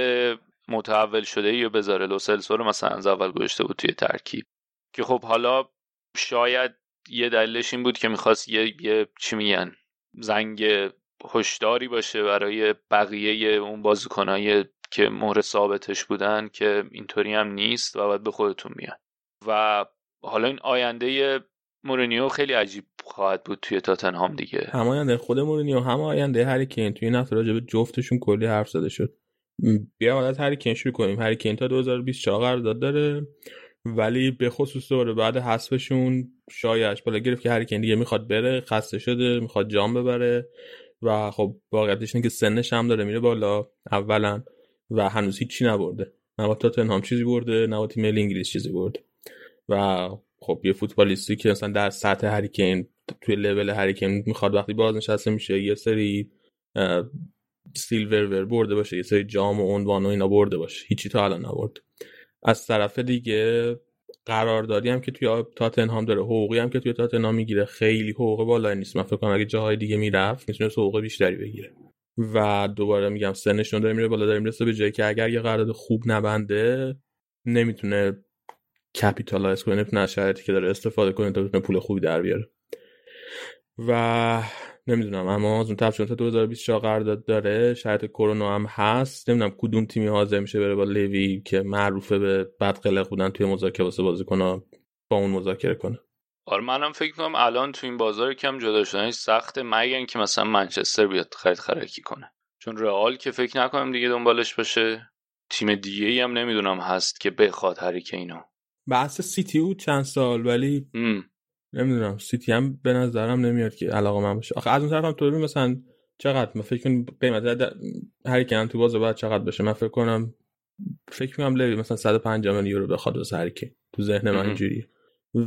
متحول شده یا بذاره. لوسلسو رو مثلا از اول گذاشته بود توی ترکیب. که خب حالا شاید یه دلیلش این بود که می‌خواست یه, یه چی میگن زنگ هشداری باشه برای بقیه اون بازیکنهای که مهر ثابتش بودن که اینطوری هم نیست و باید به خودتون میان. و حالا این آینده مورینیو خیلی عجیب خواهد بود توی تاتنهام دیگه. هم آینده خود مورینیو هم آینده هری کین. توی این هفته راجع جفتشون کلی حرف زده شد. بیا از هری کین شروع کنیم. هری کین تا 2024 قرارداد داره. ولی به خصوص دوباره بعد حذفشون شایعش بالا گرفت که کین دیگه می‌خواد بره خسته شده می‌خواد جام ببره و خب واقعیتش اینه که سنش هم داره میره بالا اولا و هنوز هیچی نبرده. نه با تاتنهام چیزی برده نه تیم انگلیس چیزی برده. و خب یه فوتبالیستی که مثلا در سطح هریکین توی لول هریکین می‌خواد وقتی بازنشسته میشه یه سری silverware برده باشه یه سری جام و عنوان و اینا برده باشه. هیچی تا الان نبرده. از طرف دیگه قراردادی هم که توی تاتنهام داره حقوقی هم که توی تاتنهام می‌گیره خیلی حقوق بالایی نیست. من فکر کنم اگه جاهای دیگه می‌رفت می‌تونه حقوق بیشتری بگیره. و دوباره میگم سنشون داره میره بالا داره می‌رسه به جایی که اگر یه قرارداد خوب نبنده نمی‌تونه capitalize کنه نمی‌تونه که داره استفاده کنه تا بتونه پول خوبی در بیاره. و نمی‌دونم اما از اون چون تا 2024 قرارداد داره شرط کرونا هم هست. نمی‌دونم کدوم تیمی حاضر میشه بره با لوی که معروفه به بد قلق بودن توی مذاکره واسه بازیکن با اون مذاکره کنه. آره منم فکر کنم الان تو این بازار کم جدا شدنش سخته مگر اینکه مثلا منچستر بیاد خرید خرکی کنه. چون رئال که فکر نکنم دیگه دنبالش باشه. تیم دیگه ای هم نمی‌دونم هست که بخواد هریکه اینو بحث سیتی بود چند سال ولی نمی‌دونم. سیتی هم به نظرم نمیاد که علاقه من باشه. آخه از اون طرف هم تو مثلا چقدر من فکر کنم قیمت هریکن تو بازار بعد چقدر بشه من فکر کنم فکر می‌کنم لوی مثلا 150 میلیون یورو بخواد واسه هریکن تو ذهن من اینجوریه.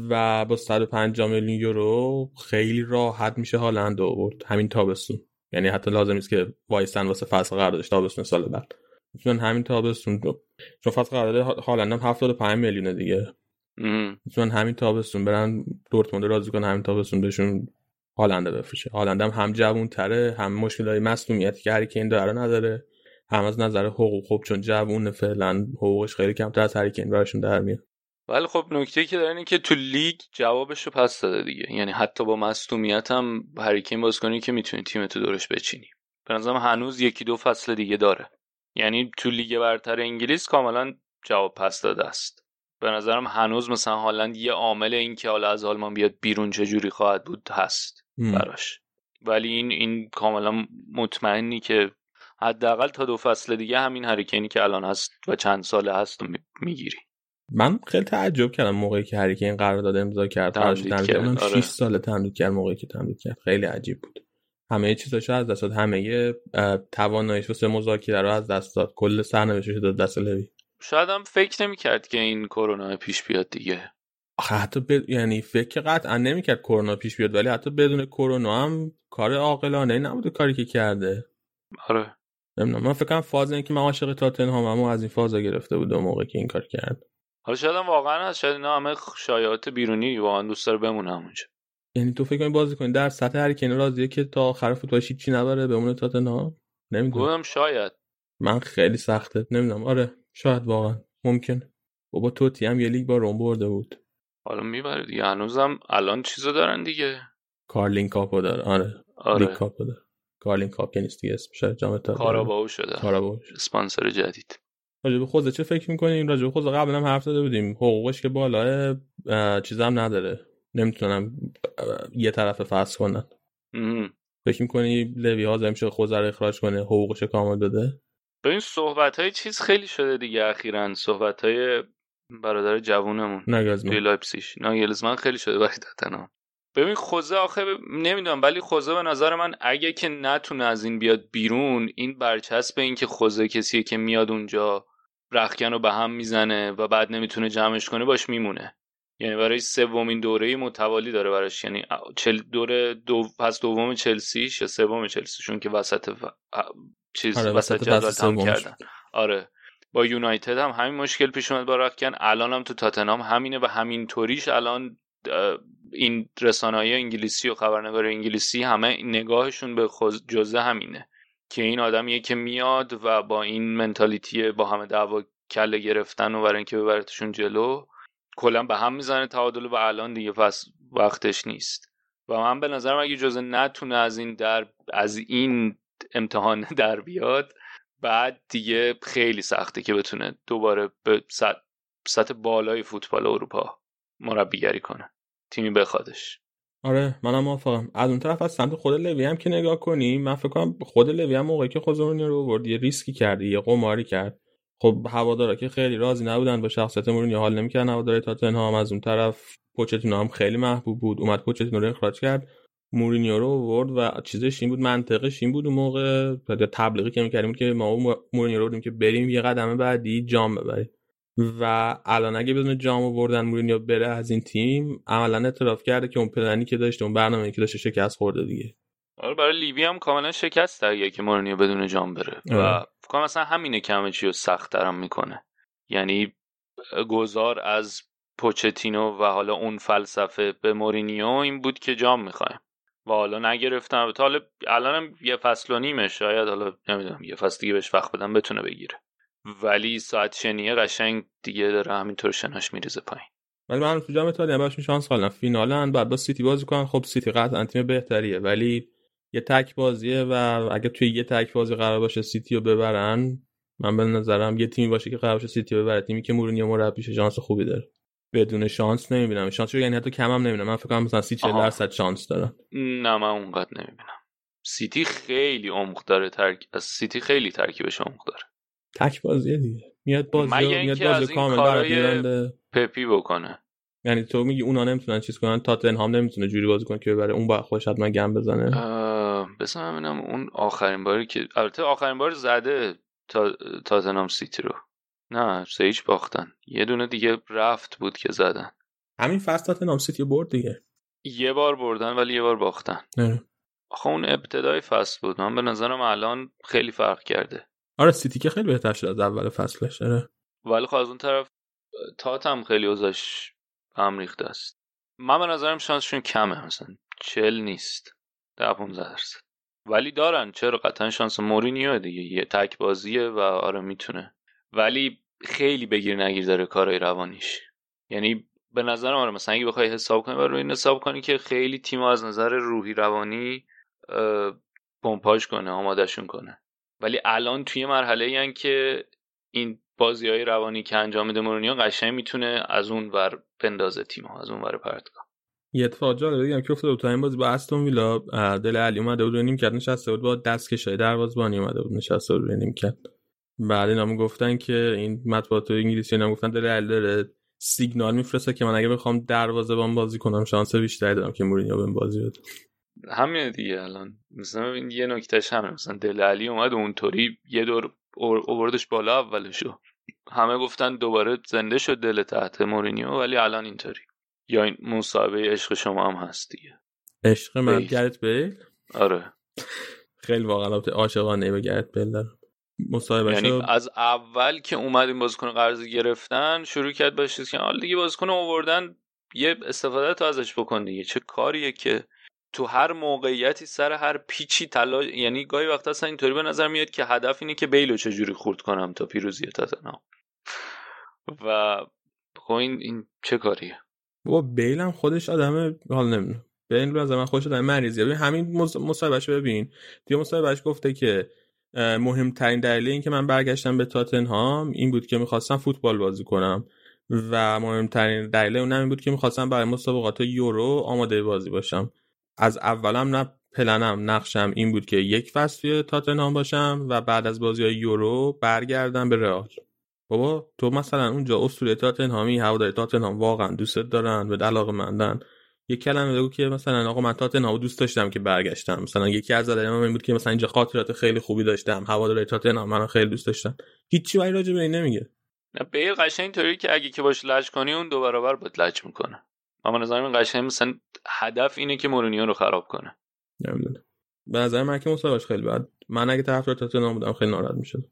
و با 150 میلیون یورو خیلی راحت میشه هالند آورد. همین تابستون. یعنی حتی لازم نیست که وایسن واسه فصل قراردادش تابستون سال بعد. می‌تونن همین تابستون چون فصل قرارداد هالند هم 75 میلیونه دیگه. می‌تونن همین تابستون برن دورتموند راضی کنن همین تابستون بهشون هالنده بفروشه. هالند هم هم جوون تره هم مشکلای مصونیتی که هری کین داره نداره. هم از نظر حقوق خوب چون جوون فعلا حقوقش خیلی کمتر از هری کین براشون در میاد. ولی خب نکته که داره اینه که تو لیگ جوابش رو پس داده دیگه. یعنی حتی با مصونیت هم هریکین باز کنی که می‌تونی تیم تو دورش بچینی. به نظرم هنوز یکی دو فصل دیگه داره. یعنی تو لیگ برتر انگلیس کاملا جواب پس داده است. به نظرم هنوز مثلا هالند یه عامل این که حالا از آلمان بیاد بیرون چجوری خواهد بود هست براش. ولی این این کاملا مطمئنی که حداقل تا دو فصل دیگه همین هریکینی که الان هست و چند ساله هست می‌گیری. من خیلی تعجب کردم موقعی که هریکین قرارداد امضا کرد. تمدید کرد، کرد. آره. 6 سال تمدید کرد موقعی که تمدید کرد. خیلی عجیب بود. همه چیزاشو از دست داد. همه تواناییش واسه مذاکره رو از دست داد. کل سرنوشتش داد دست لوی. شاید هم فکر نمی‌کرد که این کرونا پیش بیاد دیگه. آخه حتی ب... یعنی فکر قطعا نمی‌کرد کرونا پیش بیاد ولی حتی بدون کرونا هم کار عاقلانه نبوده کاری که کرده. آره. نمی‌دونم من فکر کنم فاز این که من عاشق تاتنهام اما از این فازا گرفته بود اون موقع که این کار کرد. حالا شاید هم واقعا هست شاید اینا همه شایعات بیرونی واقعا دوست داره بمونه همونجا. یعنی تو فکر کنی بازی کنی در سطح هریکین راضیه که تا آخر فوتبالش چی نبره بمونه تاتنهام؟ نمی‌دونم. شاید. من خیلی سخته. نمی‌دونم. آره. شاید واقعا. ممکن. بابا توتی هم یه لیگ با روم برده بود. حالا می‌بره دیگه. هنوزم الان چیزو دارن دیگه. کارلین کاپو داره. آره, لیگ آره کاپو داره. کارلین کاپ که نیست دیگه. اسمش جام تا کاراباو شده. کاراباو. اسپانسر جدید. راجع به خوزه چه فکر می‌کنیم راجع به خوزه قبلا هم حرف زده بودیم. حقوقش که بالاه اه، چیزم نداره. نمی‌تونم یه طرف فصل کنن. فکر می‌کنی لوی ها میشه خوزه رو اخراج کنه؟ حقوقش کامل بده؟ ببین صحبت های چیز خیلی شده دیگه اخیرا. صحبت های برادر جوونمون توی لایپسیش ناگلزمن خیلی شده برای تاتنهام ببین خوزه آخه ب... نمی‌دونم ولی خوزه به نظر من اگه که نتونه از این بیاد بیرون این برچسب این که خوزه کسیه که میاد اونجا رخکن رو به هم می‌زنه و بعد نمی‌تونه جمعش کنه باش میمونه. یعنی برای سومین دوره متوالی داره براش. یعنی چل دوره دو پس دوم چلسیش یا سوم چلسیشون که وسط. چیز آره، وسط جدول تموم سومش. کردن. آره. با یونایتد هم همین مشکل پیش اومد با رخکن الان هم تو تاتنهام همینه و همین طوریش الان این رسانه‌های انگلیسی و خبرنگار انگلیسی همه نگاهشون به جزه همینه. که این آدمیه که میاد و با این منتالیتی با همه دعوا کله گرفتن و برای اینکه ببرتشون جلو کلا به هم می‌زنه تعادل و الان دیگه پس وقتش نیست. و من به نظرم اگه جزه نتونه از این در از این امتحان در بیاد. بعد دیگه خیلی سخته که بتونه دوباره به سطح, سطح بالای فوتبال اروپا مربیگری کنه. تیمی بخوادش. آره منم موافقم. از اون طرف از سمت خود لوی هم که نگاه کنی من فکر کنم خود لوی هم موقعی که خوزمونی رو برد یه ریسکی کرد یه قماری کرد. خب هوادارا که خیلی راضی نبودن با شخصیت مورینیو حال نمی‌کردن هوادارای تاتنهام از اون طرف پوچتینو هم خیلی محبوب بود. اومد پوچتینو رو اخراج کرد. مورینیو رو آورد و چیزش این بود منطقش این بود اون موقع. تبلیغی که می‌کردیم که ما مورینیو رو بردیم که بریم یه قدم بعدی جام ببریم. و الان اگه بدون جام آوردن مورینیو بره از این تیم عملا اعتراف کرده که اون پلنی که داشته اون برنامه‌ای که داشته شکست خورده دیگه. آره برای لوی هم کاملا شکسته اگه که مورینیو بدون جام بره. و آره. فکر مثلا همینه که همه چی رو سخت ترم می‌کنه. یعنی گذار از پوچتینو و حالا اون فلسفه به مورینیو این بود که جام می‌خوایم. و حالا نگرفتن البته حالا الانم یه فصل و نیمه شاید حالا نمی‌دونم یه فصل دیگه بهش وقت بدن بتونه بگیره. ولی ساعت شنیه قشنگ دیگه داره همینطور شناش میریزه پایین. ولی من تو جام ایتالیا براشون شانس قائلم فینالن بعد با سیتی بازی کنن. خب سیتی قطعا تیم بهتریه. ولی یه تک بازیه و اگه توی یه تک بازی قرار باشه سیتی رو ببرن من به نظرم یه تیمی باشه که قرار باشه سیتی ببره. تیمی که مورینیو مربیشه شانس خوبی داره. بدون شانس نمی‌بینم. شانس رو یعنی حتی کم هم نمی‌بینم. من فکر کنم مثلا 30 40 آها. درصد شانس دارن نه من اونقدر نمی‌بینم. سیتی خیلی عمق داره ترک... از سیتی خیلی ترکیبش عمق داره. تک بازیه دیگه. میاد بازی میاد بازی کامل میبنده. پپی بکنه. یعنی تو میگی اونا نمی‌تونن چیز کنن تاتنهام نمی‌تونه جوری بازی کنه که ببره. اون با خودش حتما گل بزنه. وایسم ببینم اون آخرین باری که البته آخرین بار زده تا تاتنهام سیتی رو. نه سه هیچ باختن. یه دونه دیگه رفت بود که زدن. همین فصل تاتنهام سیتی برد دیگه. یه بار بردن ولی یه بار باختن. آخه اون ابتدای فصل بود. من به نظرم الان خیلی فرق کرده. آره سیتی که خیلی بهتر شد از اول فصلش آره. ولی خب از اون طرف تات هم خیلی اوضاعش به هم ریخته است. من به نظرم شانسشون کمه مثلا. چل نیست. ده 15 درصد. ولی دارن. چرا؟ قطعا شانس مورینیو دیگه. یه تک بازیه و آره می‌تونه. ولی خیلی بگیر نگیر داره کارهای روانیش. یعنی به نظرم آره مثلا اگه بخوای حساب کنی و روی این حساب کنی که خیلی تیم از نظر روحی روانی پمپاژ کنه آمادهشون کنه. ولی الان توی مرحله این که این بازی های روانی که انجام میده مورینیو قشنگ می‌تونه از اون ور بندازه تیم از اون ور پرتگاه. یه اتفاق جالب بگم که افتاد تو این بازی با استون ویلا دل علی اومده بود نیم کرد نشسته بود با دست کشای دروازه‌بانی اومده بود نشسته بود نیم کرد. بعد اینا گفتن که این مطبوعات انگلیسی اینا گفتن دل علی داره. سیگنال میفرسته که من اگه بخوام دروازه‌بان بازی کنم شانس بیشتری دارم که مورینیو بهم بازی بده. همین دیگه الان. مثلا این یه نکتهش همه. مثلا دل علی اومد اونطوری یه دور اووردش بالا اولشو. همه گفتن دوباره زنده شد دل تحت مورینیو ولی الان اینطوری. یا این مصاحبه عشق شما هم هست دیگه. عشق من گرت بیل. آره. خیلی واقعا عاشقانه به گرت بیل دارم. مصاحبه یعنی از اول که اومد این بازیکن قرض گرفتن شروع کرد باشه که حالا دیگه بازیکن آوردن یه استفاده تو ازش بکن دیگه. چه کاریه که تو هر موقعیتی سر هر پیچی تلا یعنی گاهی وقت اصلا اینطوری به نظر میاد که هدف اینه که بیلو چجوری خورد کنم تا پیروزی تاتنهام. و خب این این چه کاریه؟ بابا بیل هم خودش آدم حال نمی‌دونم. بیل از من خودش آدم مریضیه. ببین همین مصاحبهش ببین. دیگه مصاحبهش گفته که مهمترین دلیل این که من برگشتم به تاتنهام این بود که می‌خواستم فوتبال بازی کنم. و مهمترین دلیل اون این بود که می‌خواستم برای مسابقات یورو آماده بازی باشم. از اولم نه پلنم نقشم این بود که یک فصل توی تاتنهام باشم و بعد از بازی های یورو برگردم به رئال. بابا تو مثلا اونجا اسطوره تاتنهامی هواداری تاتنهام واقعا دوست دارن به علاقه مندن. یک کلمه بگو که مثلا آقا من تاتنهام دوست داشتم که برگشتم. مثلا یکی از دلایل این بود که مثلا اینجا خاطرات خیلی خوبی داشتم. هواداری تاتنهام منو خیلی دوست داشتم هیچی ولی راجع به این نمیگه. بیل قشنگ اینطوری که اگه که باش لج کنی اون دو برابر بهت لج می‌کنه. اما نظر من قشنگ مثلا هدف اینه که مورینیو رو خراب کنه. نمی‌دونم. به نظر من که مصاحبهش خیلی بد. من اگه طرفدار تاتنهام بودم خیلی ناراحت می‌شدم.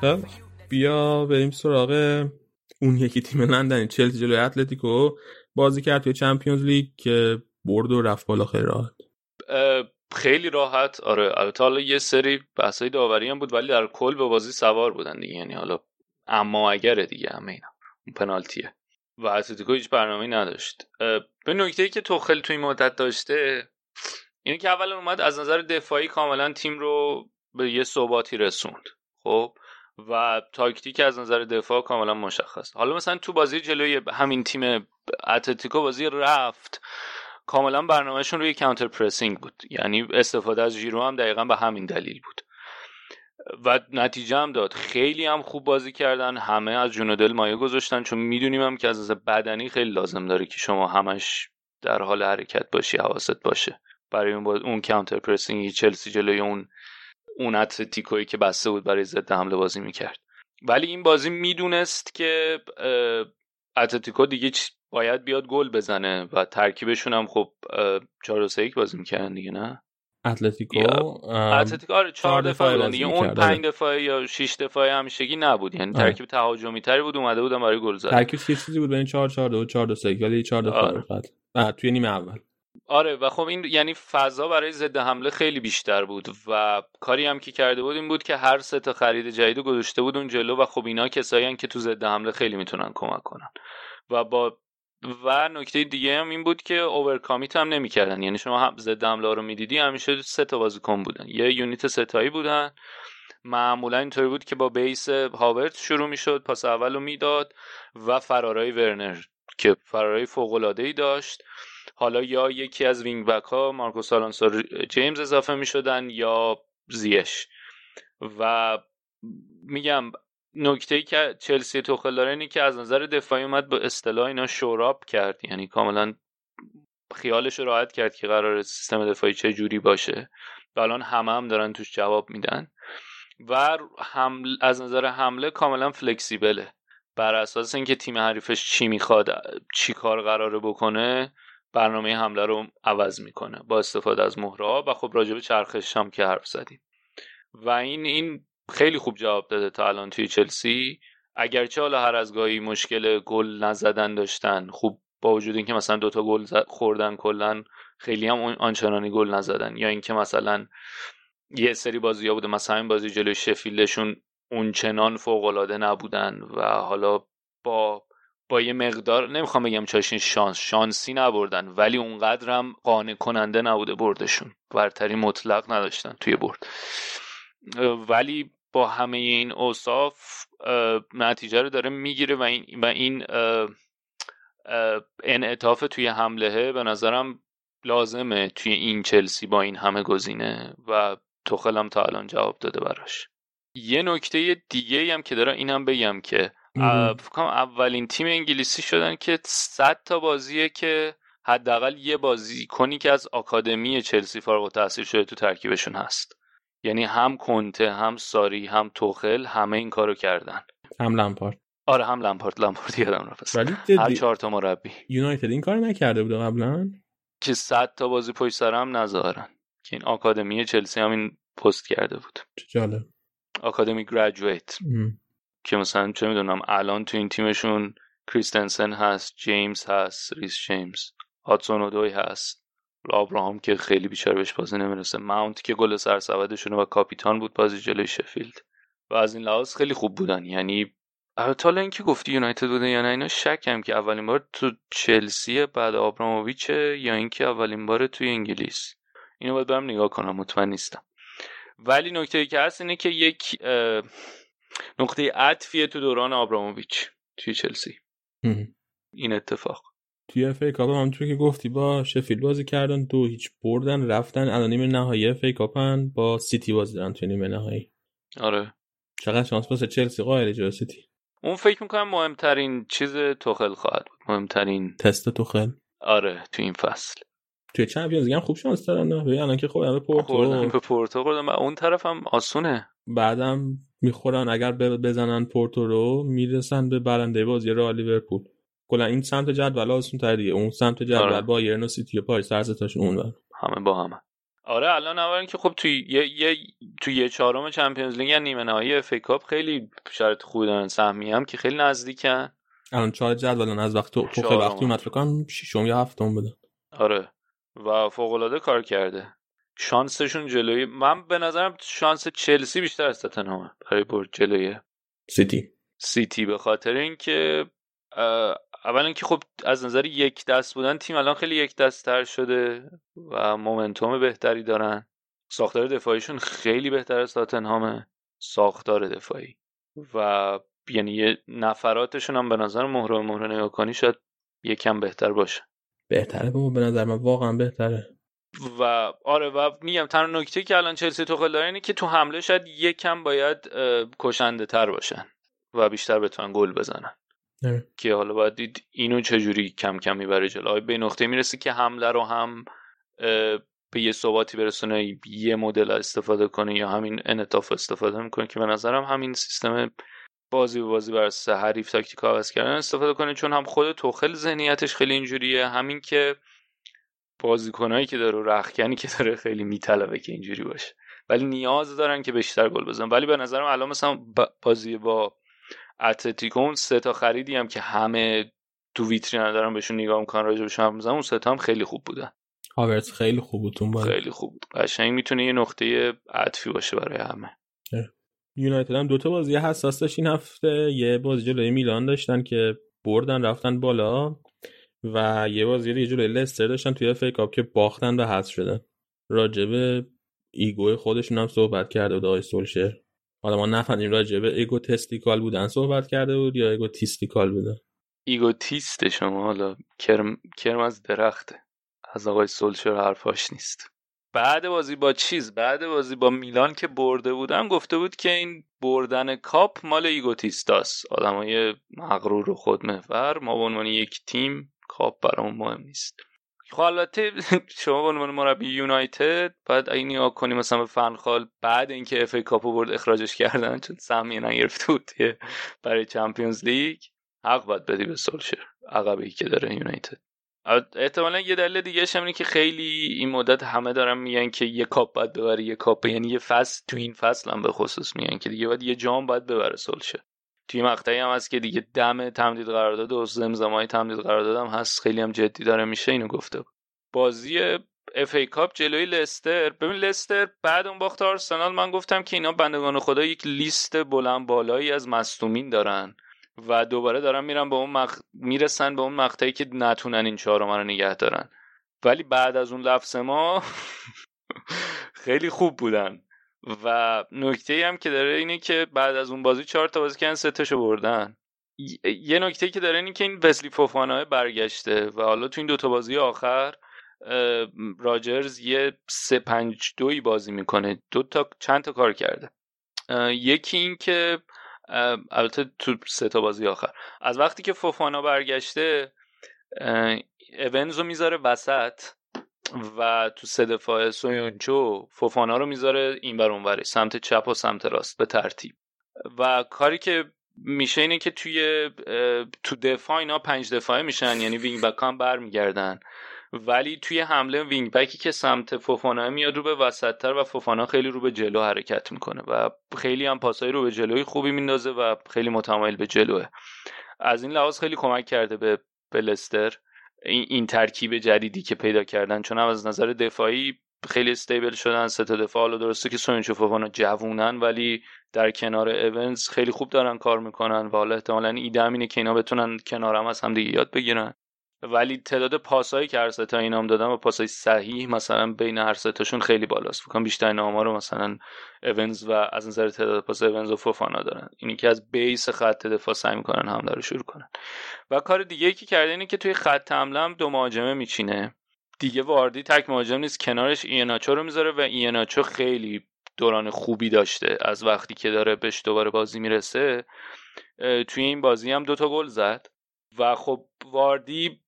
خب بیا بریم سراغ اون یکی تیم لندنی چلسی جلوی اتلتیکو. بازی کرد توی چمپیونز لیگ که برد و رفت بالا خیلی راحت. خیلی راحت. آره البته حالا یه سری بحثای داوری هم بود ولی در کل به بازی سوار بودن دیگه. یعنی حالا اما اگره دیگه همه اینا. اون پنالتیه. و اتلتیکو هیچ برنامه‌ای نداشت. به نکته که توخل توی مدت داشته اینه که اولا اومد از نظر دفاعی کاملا تیم رو به یه ثباتی رسوند. خب و تاکتیک از نظر دفاع کاملا مشخص. حالا مثلا تو بازی جلوی همین تیم اتلتیکو بازی رفت کاملا برنامهشون روی کانتر پرسینگ بود. یعنی استفاده از ژیرو هم دقیقا به همین دلیل بود. و نتیجه هم داد. خیلی هم خوب بازی کردن. همه از جون دل مایه گذاشتن. چون می‌دونیم هم که از نظر بدنی خیلی لازم داره که شما همش در حال حرکت باشی حواست باشه. برای اون. اون counter pressing چلسی جلوی اون اون اتلتیکویی که بسته بود برای ضد حمله بازی می‌کرد. ولی این بازی می‌دونست که اتلتیکو دیگه باید بیاد گل بزنه و ترکیبشون هم خب 4 3 بازی می‌کردن دیگه نه؟ اتلتیکو اتلتیکو آره 4 چهار دفاعه بودن دیگه. اون می‌کرد، 5 آره. دفاعه یا 6 دفاعه همیشگی نبود. یعنی آره. ترکیب تهاجمی تری بود اومده بودن برای گل زدن. ترکیب چیزی بود بین 4 4 2 4 2 3 ولی 4 2 آره. فقط بعد توی نیمه اول. آره و خب این یعنی فضا برای ضد حمله خیلی بیشتر بود و کاری هم که کرده بود این بود که هر سه تا خرید جدید گذاشته بود اون جلو و خب اینا کسایی که تو ضد حمله خیلی می‌تونن کمک کنن. و با و نکته دیگه هم این بود که اوورکامیت هم نمی‌کردن. یعنی شما هم ضد حمله رو می‌دیدی همیشه سه تا بازیکن بودن. یه یونیت ستایی بودن. معمولا اینطوری بود که با بیس هاورت شروع می‌شد پاس اول می‌داد و فرارای ورنر که فرارای فوق العاده‌ای داشت. حالا یا یکی از wing back ها مارکوس آلونسو جیمز اضافه می شدن یا زیاش و میگم نکته ای که چلسی توخل داره اینه که از نظر دفاعی اومد با اصطلاح اینا shore up کرد. یعنی کاملا خیالش رو راحت کرد که قرار سیستم دفاعی چه جوری باشه. و الان همه هم دارن توش جواب میدن. و حمل از نظر حمله کاملا فلکسیبله. بر اساس اینکه تیم حریفش چی می‌خواد چی کار قراره بکنه برنامه حمله رو عوض می‌کنه با استفاده از مهره و خب راجب چرخش هم که حرف زدیم. و این این خیلی خوب جواب داده تا الان توی چلسی. اگرچه حالا هر از گاهی مشکل گل نزدن داشتن خوب با وجود اینکه مثلا دوتا گل خوردن کلا خیلی هم آنچنانی گل نزدن. یا اینکه مثلا یه سری بازی ها بوده مثلا این بازی جلوی شفیلدشون اون چنان فوق العاده نبودن و حالا با با یه مقدار نمی‌خوام بگم چاشین شانس شانسی نبردن ولی اونقدرم قانع کننده نبوده بردشون. برتری مطلق نداشتن توی برد. ولی با همه این اوصاف نتیجه رو داره می‌گیره و این و این انعطاف توی حمله به نظرم لازمه توی این چلسی با این همه گزینه و توخلم تا الان جواب داده براش. یه نکته دیگه هم که دارم اینم بگم که فکرم اولین تیم انگلیسی شدن که 100 تا بازیه که حداقل یه بازی کنی که از آکادمی چلسی فارغ التحصیل شده تو ترکیبشون هست. یعنی هم کنته هم ساری هم توخل همه این کارو کردن. هم لمپارد. آره هم لمپارد. لمپارد یادم رفت. ولی هر چهار تا مربی. یونایتد این کار نکرده بود قبلا؟ که 100 تا بازی پشت سر هم نذارن. که این آکادمی چلسی هم این پست کرده بود. چه جالب. academy graduate. که مثلا چه می‌دونم الان تو این تیمشون کریستنسن هست جیمز هست ریس جیمز هادسون اودوی هست. آبراهام که خیلی بیچاره بهش بازی نمی‌رسه. ماونت که گل سرسبدشونه و کاپیتان بود بازی جلوی شفیلد. و از این لحاظ خیلی خوب بودن. یعنی حالا اینکه گفتی یونایتد بوده یا نه اینا شکم که اولین بار تو چلسی بعد آبراموویچه یا اینکه اولین بار توی انگلیس. اینو باید برم نگاه کنم مطمئن نیستم. ولی نکته ای که هست اینه که یک نقطه عطفیه تو دوران آبراموویچ توی چلسی. این اتفاق. توی FA Cup همونطور که گفتی با شفیلد بازی کردن دو هیچ بردن رفتن الان نیمه نهایی FA Cup ن با سیتی بازی دارن توی نیمه نهایی. آره. چقدر شانس واسه چلسی؟ قائل جلو سیتی. اون فکر می‌کنم مهمترین چیز توخل خواهد بود. مهمترین تست توخل. آره تو این فصل. توی Champions League هم خوب شانس دارن نه؟ الان که خوردن به پورتو. خوردن به پورتو خوردن. اون طرف هم آسونه. بعدم می‌خورن اگر بزنن پورتو رو می‌رسن به برنده بازی رئال لیورپول. کلا این سمت جدول آسون تر دیگه. اون سمت جدول آره. بایرن و سیتی و پاریس هر تاش اون بر. همه با همه. آره الان اولا که خب توی یه, یه توی یه چهارم Champions League نیمه نهایی FA Cup خیلی شرایط خوبی دارن. سهمیه هم که خیلی نزدیکن. الان چهار جدولن. از وقت توخل وقتی اومد فکر کنم ششم یا هفتم بودن آره. و فوق العاده کار کرده. شانسشون جلوی من به نظرم شانس چلسی بیشتر از تاتنهام برای برد جلوی سیتی. سیتی به خاطر اینکه اولا که خب از نظر یک دست بودن تیم الان خیلی یک دست تر شده و مومنتوم بهتری دارن. ساختار دفاعیشون خیلی بهتر از تاتنهامه ساختار دفاعی. و یعنی نفراتشون هم به نظر مهره مهره نگاه کنی شاید یکم بهتر باشه. بهتره به نظر من واقعا بهتره. و آره و میگم تنها نکته که الان چلسی توخل داره اینه که تو حمله شاید یکم باید کشنده تر باشن و بیشتر بتونن گل بزنن. نمی. که حالا باید دید اینو چجوری کم کم می‌بره جلو. به نقطه می‌رسه که حمله رو هم به یه ثباتی برسونه یه مدل استفاده کنه یا همین انطاف استفاده می‌کنه که به نظرم همین سیستم بازی به بازی بر حریف تاکتیک عوض کردن استفاده کنه. چون هم خود توخل ذهنیتش خیلی اینجوریه. همین که بازیکنایی که داره رخکنی که داره خیلی میطلبه که اینجوری باشه. ولی نیاز دارن که بیشتر گل بزنن. ولی به نظرم الان مثلا بازی با اتلتیکو اون سه تا خریدی هم که همه تو ویترین دارن بهشون نگاه می‌کنن راجع بهشون حرف اون سه تا هم خیلی خوب بودن. هاورتس خیلی خوب بود اون خیلی خوب بود. قشنگ می‌تونه یه نقطه عطفی باشه برای همه. یونایتد هم دوتا بازی حساس داشت این هفته. یه بازی جلوی میلان داشتن که بردن رفتن بالا. و یه بازی یه جلوی لستر داشتن توی FA Cup که باختن و حذف شدن. راجب ego خودشون هم صحبت کرده بود آقای سولشر حالا ما نفهمیم راجع به ego testicle بودن صحبت کرده بود یا egotistical بوده. egotist شما حالا کرم, کرم از درخته. از آقای سولشر حرفاش نیست. بعد بازی با چیز؟ بعد بازی با میلان که برده بودن گفته بود که این بردن کاپ مال egotist هاس آدمای مغرور و خودمحور. ما به عنوان یک تیم کاپ برامون مهم نیست. خب البته شما به عنوان مربی یونایتد بعد اگه نگاه کنیم مثلا به فنخال بعد اینکه FA Cup و برد اخراجش کردن چون سهمیه نگرفته بود برای Champions League. حق باید بدی به سولشر عقبی که داره یونایتد. احتمالا یه دلیل دیگه اینه که خیلی این مدت همه دارن میگن که یه کاپ باید ببره یه کاپ یعنی یه فصل تو این فصل هم به خصوص میگن که دیگه باید یه جام باید ببره سولشر توی مقطعی هم هست که دیگه دم تمدید قرارداد و زمزمه‌های تمدید قرارداد هم هست. خیلی هم جدی داره میشه اینو گفته بازی اف ای کاپ جلوی لستر. ببین لستر بعد اون باخت آرسنال من گفتم که اینا بندگان خدا یک لیست بلند بالایی از مصدومین دارن و دوباره دارن میرن به اون مق... می‌رسن به اون مقطعی که نتونن این چهارم رو نگه دارن. ولی بعد از اون لفظ ما خیلی خوب بودن. و نکته هم که داره اینه که بعد از اون بازی چهار تا بازی کردن سه تاشو بردن. یه نکته که داره اینه که این وسلی فوفانا برگشته و حالا تو این دوتا بازی آخر راجرز یه سه پنج دوی بازی می‌کنه. دو تا چند تا کار کرده؟ یکی این که البته تو سه تا بازی آخر. از وقتی که فوفانا برگشته ایونزو می‌ذاره وسط. و تو سه دفاع سویونچو فوفانا رو می‌ذاره این ور سمت چپ و سمت راست به ترتیب. و کاری که میشه اینه که توی تو دفاع اینا پنج دفاعه میشن یعنی wing back هم برمیگردن. ولی توی حمله wing back ی که سمت فوفانا میاد رو به وسطتر و فوفانا خیلی رو به جلو حرکت می‌کنه و خیلی هم پاسای رو به جلوی خوبی میندازه و خیلی متمایل به جلوه. از این لحاظ خیلی کمک کرده به لستر این ترکیب جدیدی که پیدا کردن. چون از نظر دفاعی خیلی stable شدن سه تا دفاع. حالا درسته که سوینچو فوفانا جوونن ولی در کنار ایونز خیلی خوب دارن کار می‌کنن و حالا احتمالا ایده اینه که اینا بتونن کنار هم از هم دیگه یاد بگیرن. ولی تعداد پاسایی که هر ستا اینام دادن و پاسای صحیح مثلا بین هر ستاشون خیلی بالاست. فکر بیشتر اینا رو مثلا اونز و از نظر تعداد پاس اونز و فوفانا دارن. اینی که از بیس خط دفاع سعی می‌کنن حمله رو شروع کنن. و کار دیگه که کرده اینه که توی خط حمله هم دو مهاجمه میچینه. دیگه واردی تک مهاجم نیست. کنارش ایناچو رو می‌ذاره و ایناچو خیلی دوران خوبی داشته. از وقتی که داره بهش دوباره بازی می‌رسه توی این بازی هم دوتا گل زد. و خب واردی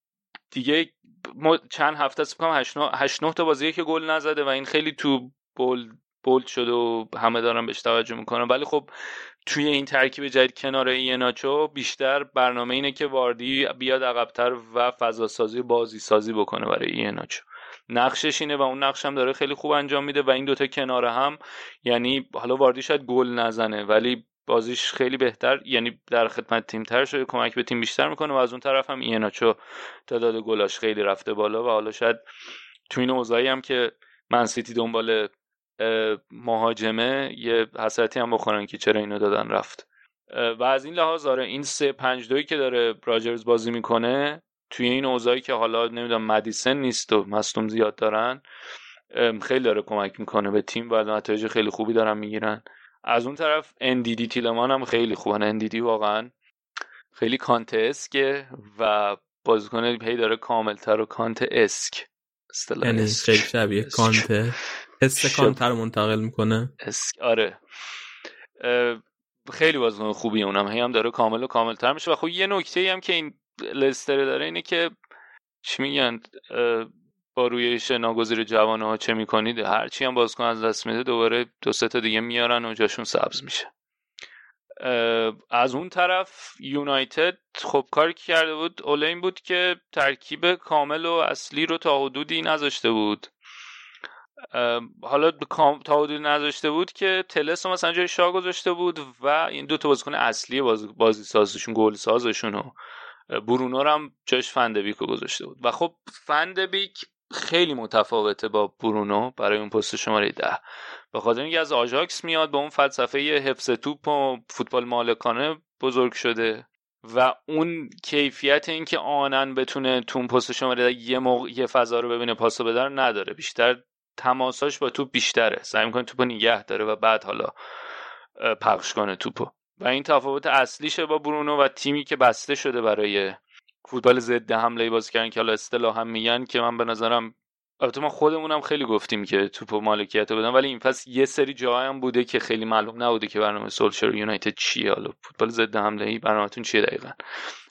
دیگه چند هفته است کنم 8 9 تا بازیه که گل نزده و این خیلی تو بول بولد شده و همه دارن بهش توجه می‌کنن. ولی خب توی این ترکیب جدید کنار ایناچو بیشتر برنامه اینه که واردی بیاد عقبتر و فضا سازی بازی سازی بکنه برای ایناچو. نقشش اینه و اون نقش هم داره خیلی خوب انجام میده و این دوتا کنار هم یعنی حالا واردی شاید گل نزنه ولی بازیش خیلی بهتر یعنی در خدمت تیم تر شده کمک به تیم بیشتر می‌کنه و از اون طرف هم ایناچو تعداد گلاش خیلی رفته بالا و حالا شاید تو این اوضاعی هم که من سیتی دنبال مهاجمه یه حسرتی هم بخورن که چرا اینو دادن رفت. و از این لحاظ داره این سه پنج دوی که داره راجرز بازی می‌کنه توی این اوضاعی که حالا نمی‌دونم مدیسن نیست و مصدوم زیاد دارن خیلی داره کمک می‌کنه به تیم و نتایج خیلی خوبی دارن می‌گیرن. از اون طرف اندیدی تیلمانز هم خیلی خوبن. اندیدی واقعا خیلی کانته esque ه و بازیکن هی داره کاملتر و کانته esque. یعنی خیلی شبیه کانته حس کانته رو منتقل می‌کنه. esque. آره. خیلی بازیکن خوبی اونم. هی هم داره کامل و کاملتر میشه. و خب یه نکته هم که این لستر داره اینه که چی میگن؟ با رویش ناگزیر جوانه ها چه می‌کنید؟ هرچی هم بازیکن از دست میده دوباره دو سه تا دیگه میارن و جاشون سبز میشه. از اون طرف یونایتد خب کاری که کرده بود اولین بود که ترکیب کامل و اصلی رو تا حدودی نذاشته بود. حالا تا حدودی نذاشته بود که تلس مثلا جای شاه گذاشته بود و این دو تا بازیکن اصلی بازی, سازشون گل سازشون و برونو هم جاش فندبیک رو گذاشته بود. و خب فندبیک خیلی متفاوته با برونو برای اون پست شماره ده. به خاطر اینکه از آژاکس میاد با اون فلسفه حفظ توپ و فوتبال مالکانه بزرگ شده و اون کیفیت اینکه آنن بتونه تو اون پست شماره یه موقع یه فضا رو ببینه پاسو بده نداره. بیشتر تماساش با توپ بیشتره. سعی می‌کنه توپو نگه داره و بعد حالا پخش کنه توپو. و این تفاوت اصلیشه با برونو و تیمی که بسته شده برای فوتبال ضد حمله بازی کردن که حالا اصطلاح هم میگن که من به نظرم البته ما خودمونم خیلی گفتیم که توپ مالکیت بدن ولی این فصل یه سری جاهای هم بوده که خیلی معلوم نبوده که برنامه سولشر یونایتد چیه حالا فوتبال ضد حمله ای برنامهتون چیه دقیقا.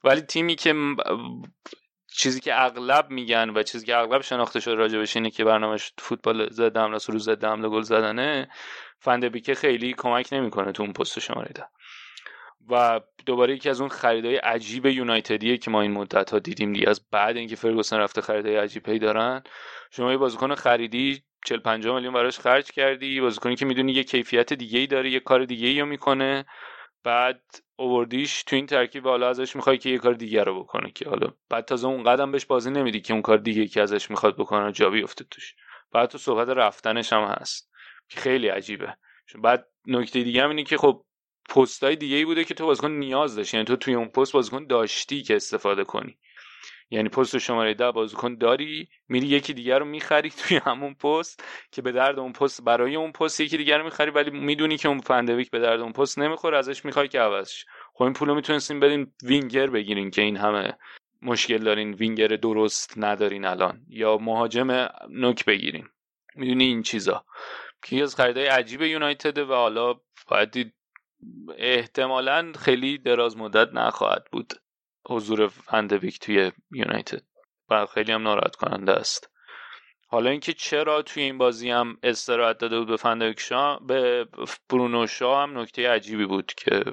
ولی تیمی که چیزی که اغلب میگن و چیزی که اغلب شناخته شده راجبش اینه که برنامهش فوتبال ضد حمله رو ضد حمله گل زدنه فندبیکه خیلی کمک نمی‌کنه تو اون پست شماره ده. و دوباره یکی از اون خریدای عجیب یونایتدیه که ما این مدت ها دیدیم دیگه از بعد اینکه فرگوسن رفته خریدای عجیب پی دارن. شما یه بازیکن خریدی 40 50 میلیون براش خرج کردی بازیکنی که می‌دونی یه کیفیت دیگه ای داره یه کار دیگه ای رو می‌کنه. بعد اووردیش تو این ترکیب حالا ازش می‌خوای که یه کار دیگه رو بکنه که حالا بعد تازه اون قدم بهش بازی نمیدی که اون کار دیگه که ازش می‌خواد بکنه جا بیفته توش. بعد تو صحبت رفتنش هم هست که خیلی عجیبه. بعد نکته دیگه هم اینه که خب پستای دیگه ای بوده که تو بازیکن نیاز داشتی. یعنی تو توی اون پست بازیکن داشتی که استفاده کنی. یعنی پست شماره ده بازیکن داری میری یکی دیگر رو می‌خری توی همون پست که به درد اون پست برای اون پست یکی دیگر رو می‌خری ولی می‌دونی که اون فندویک به درد اون پست نمی‌خوره ازش می‌خوای که عوضش خب این پولو می‌تونستین بدین وینگر بگیرین که این همه مشکل دارین وینگر درست ندارین الان. یا مهاجم نوک بگیرین. می‌دونی این چیزا. که از خریدای عجیب یونایتد و حالا باید احتمالا خیلی دراز مدت نخواهد بود حضور فندویک توی یونایتد و خیلی هم ناراحت کننده است. حالا اینکه چرا توی این بازی هم استراحت داده بود به فندویک به برونو شا هم نکته عجیبی بود که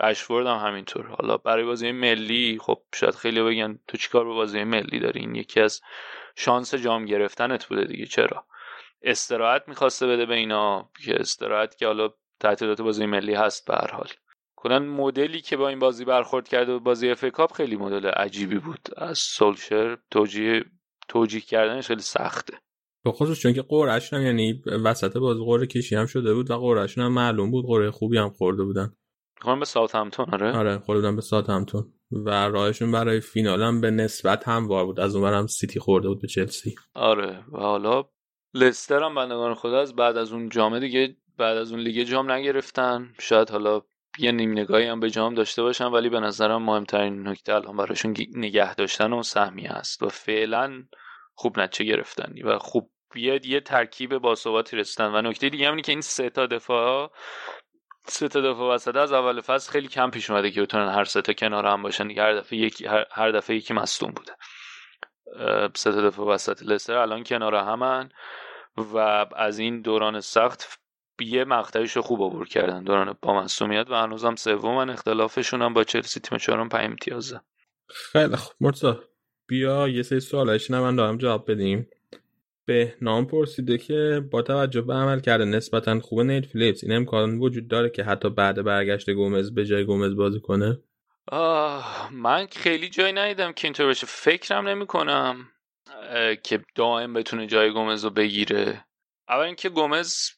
رشفورد هم همینطور. حالا برای بازی ملی خب شاید خیلی بگن تو چیکار به بازی ملی داری؟ این یکی از شانس جام گرفتنت بوده دیگه. چرا؟ استراحت می‌خواسته بده به اینا که استراحت که حالا تعطیلات بازی ملی هست به هر حال. کلا مدلی که با این بازی برخورد کرده و بازی اف کاپ خیلی مدل عجیبی بود. از سولشر توجیه توجیه کردنش خیلی سخته. به خصوص چون که قرعش هم یعنی وسط بازی قرعه کشی هم شده بود و قرعشون هم معلوم بود قرعه خوبی هم خورده بودن. خورم به ساوت همتون آره؟ آره خورده بودن به ساوت همتون و راهشون برای فینال هم به نسبت هموار بود. از اون هم سیتی خورده بود به چلسی. آره و حالا لستر هم بندگان خدا از بعد از اون جامعه دیگه بعد از اون لیگ جام نگرفتن. شاید حالا یه نیم نگاهی هم به جام داشته باشن ولی به نظرم مهمترین نکته الان براشون نگه داشتن اون سهمیه است و فعلا خوب نتیجه گرفتن و خوب یه یه ترکیب باثباتی رسیدن. و نکته دیگه اینه که این سه تا دفاع سه تا دفاع وسط از اول فصل خیلی کم پیش اومده که بتونن هر سه تا کنار هم باشن. هر دفعه یکی هر, هر دفعه یکی مصدوم بوده. سه تا دفاع وسط لستر الان کنار همن و از این دوران سخت یه مقطعیش رو خوب عبور کردن. دوران با مسئولیت و هنوزم سومن اختلافشون هم با چلسی تیم چهارم 5 امتیازه. خیلی خوب. مرتا بیا یه سری سوالش من دارم جواب بدیم. به نام پرسیده که با توجه به عمل کرده نسبتا خوب نیت فلیپس این امکان وجود داره که حتی بعد برگشت گومز به جای گومز بازی کنه؟ آه من خیلی جایی ندیدم که اینطور بشه. فکرم نمی کنم که دائم بتونه جای گومز رو بگیره. اول اینکه گومز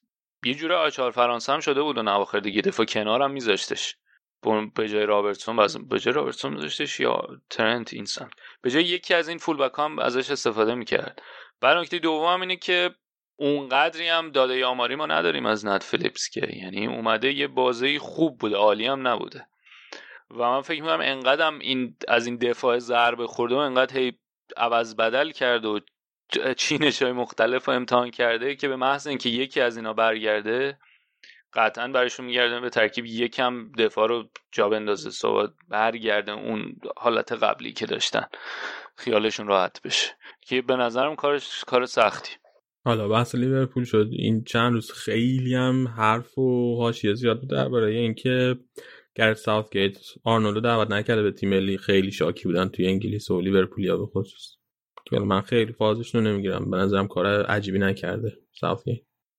یه جوره آچار فرانسه هم شده بود و اواخر دیگه دفاع کنارم میذاشتش. به جای رابرتسون به جای رابرتسون میذاشتش یا ترنت اینسان به جای یکی از این فول بک هم ازش استفاده می‌کرد. برای نکته دوم اینه که اونقدری هم داده آماری ما نداریم از نت فلیپس که. یعنی اومده یه بازی خوب بوده عالی هم نبوده. و من فکر می‌کنم انقدرم این از این دفاع ضربه خورده و انقدر هی عوض بدل کرد و چینش های مختلف رو امتحان کرده که به محض اینکه یکی از اینا برگرده قطعا برایشون میگردن به ترکیب یکم دفاع رو جا بندازه صحبت برگرده اون حالت قبلی که داشتن. خیالشون راحت بشه. که به نظرم کارش کار سختی. حالا بحث لیورپول شد. این چند روز خیلی هم حرف و حاشیه زیاد بود درباره اینکه گرت ساوثگیت آرنولدو دعوت نکرده به تیم ملی خیلی شاکی بودن توی انگلیس و لیورپولیا به خصوص. که من خیلی فازش رو نمی‌گیرم. به نظرم کار عجیبی نکرده. ساوثگیت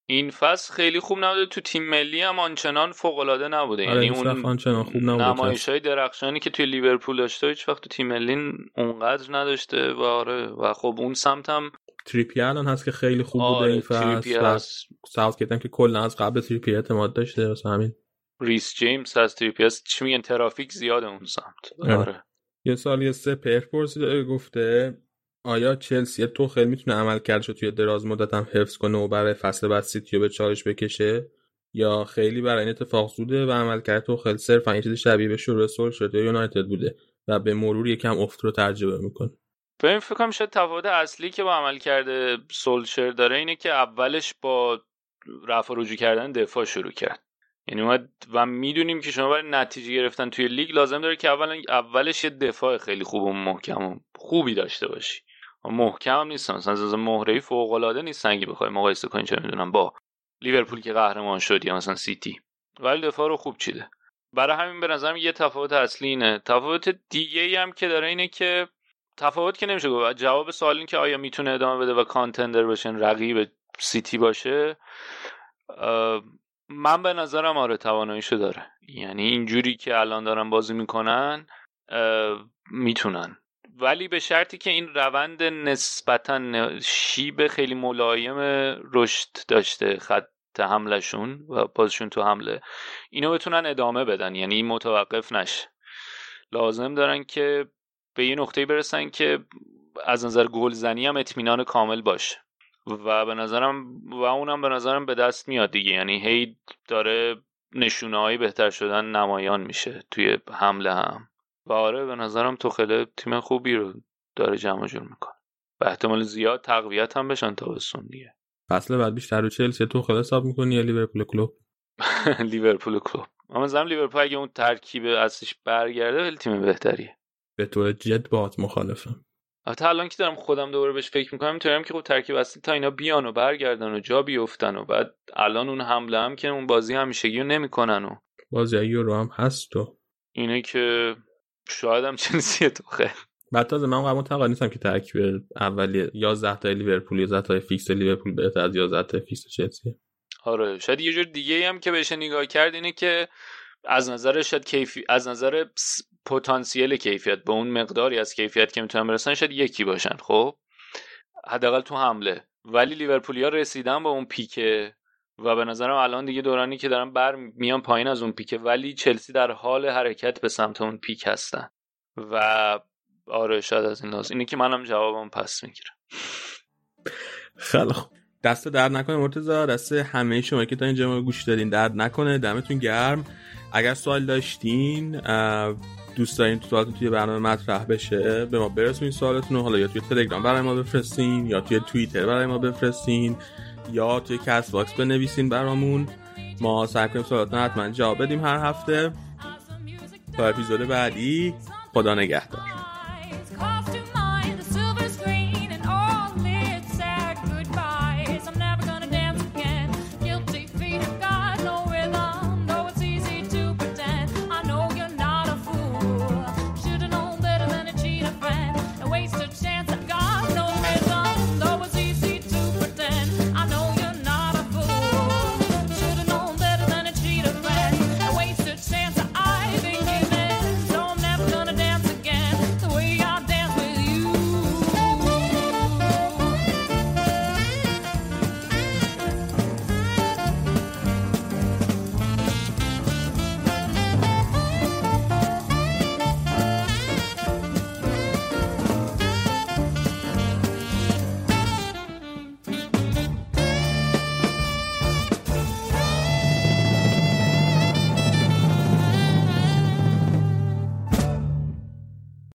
این فصل خیلی خوب نبوده. تو تیم ملی هم آنچنان فوق العاده نبوده. آره یعنی اون آنچنان خوب نبوده. نمایش های درخشانی که توی لیورپول داشته هیچ وقت تو تیم ملی اونقدر نداشته. و آره و خب اون سمت هم تریپیر الان هست که خیلی خوب آره، بوده این فصل ساوثگیت هم که کلا از قبل تریپیر اعتماد داشته واسه همین. ریس جیمز از تریپیر هست. چی میگن؟ ترافیک زیاده اون سمت. آره. یه سوالی سه پر پرسیده گفته. آیا چلسی توخل می‌تونه عمل کردشو توی دراز مدت هم حفظ کنه و برای فصل بعد سیتی به چالش بکشه؟ یا خیلی برای این اتفاق زوده و عمل کرد توخل صرفا این چیز شبیه به شروع سولشر تو یونایتد بوده و به مرور یکم افت رو تجربه می‌کنه؟ ببین فکر کنم شاید تفاوت اصلی که با عمل کرده سولشر داره اینه که اولش با رفع رجوع کردن دفاع شروع کرد. یعنی اومد و می‌دونیم که شما برای نتیجه گرفتن توی لیگ لازم داره که اول اولش یه دفاع خیلی خوب و محکم و خوبی داشته باشی. محکم نیستن. مثلا از مهره فوق العاده نیستن اگه بخوای. مقایسه کنی چه می‌دونم با لیورپول که قهرمان شد یا مثلا سیتی. ولی دفاع رو خوب چیده. برای همین به نظرم یه تفاوت اصلی اینه. تفاوت دیگه ای هم که داره اینه که تفاوت که نمیشه گفت. جواب سوال این که آیا می‌تونه ادامه بده و کانتندر بشن رقیب سیتی باشه؟ من به نظرم آره تواناییشو داره. یعنی اینجوری که الان دارن بازی می‌کنن می‌تونن. ولی به شرطی که این روند نسبتا شیب خیلی ملایم رشد داشته خط حملشون و بازشون تو حمله اینو بتونن ادامه بدن. یعنی متوقف نشه لازم دارن که به یه نقطه برسن که از نظر گلزنی هم اطمینان کامل باشه. و به نظرم و اونم به نظرم به دست میاد دیگه. یعنی هی داره نشونه بهتر شدن نمایان میشه توی حمله هم. و آره به نظرم تو خیلی تیم خوبی رو داره جمع جور می‌کنه. و احتمال زیاد تقویت هم بشن تابستون دیگه. فصل بعد بیشتر رو چلسی تو خیلی حساب می‌کنی یا لیورپول کلوب؟ لیورپول کلوب. اما زم لیورپول اگه اون ترکیب اصلش برگرده خیلی تیم بهتریه. به طور جد باهات مخالفم. البته الان که دارم خودم دوباره بهش فکر می‌کنم اینطوریم که خب ترکیب اصلی تا اینا بیان و برگردن و جا بیفتن و بعد الان اون حمله هم که اون بازی همیشگی رو نمی‌کنن و بازی یورو هم هست و اینه که شاید هم چلسی تو خیلی. بعد تازه من قبول معتقد نیستم که ترکیب اولی 11 تا لیورپول 11 تا فیکس لیورپول بهتر از 11 تا فیکس چلسی آره شاید یه جور دیگه هم که بهش نگاه کرد اینه که از نظر شاید کیفی از نظر پتانسیل کیفیت به اون مقداری از کیفیت که می‌تونن برسن شاید یکی باشن خب؟ حداقل تو حمله. ولی لیورپولیا رسیدن با اون پیکه و به نظرم الان دیگه دورانی که دارن بر میان پایین از اون پیکه ولی چلسی در حال حرکت به سمت اون پیک هستن. و آره شاید از این لحاظ. اینه که منم جوابم پس می‌گیرم. خیلی خوب. دست درد نکنه مرتضی دست همه شما که تا اینجا ما گوش دادین درد نکنه. دمتون گرم. اگر سوال داشتین دوست دارین تو سوالتون توی برنامه مطرح بشه به ما برسونین سوالتون رو حالا یا توی تلگرام برای ما بفرستین یا توی توییتر برای ما بفرستین. یا توی کست باکس بنویسین برامون. ما سعی کنیم سوالاتون حتما جواب بدیم هر هفته. تا اپیزود بعدی خدا نگهدار.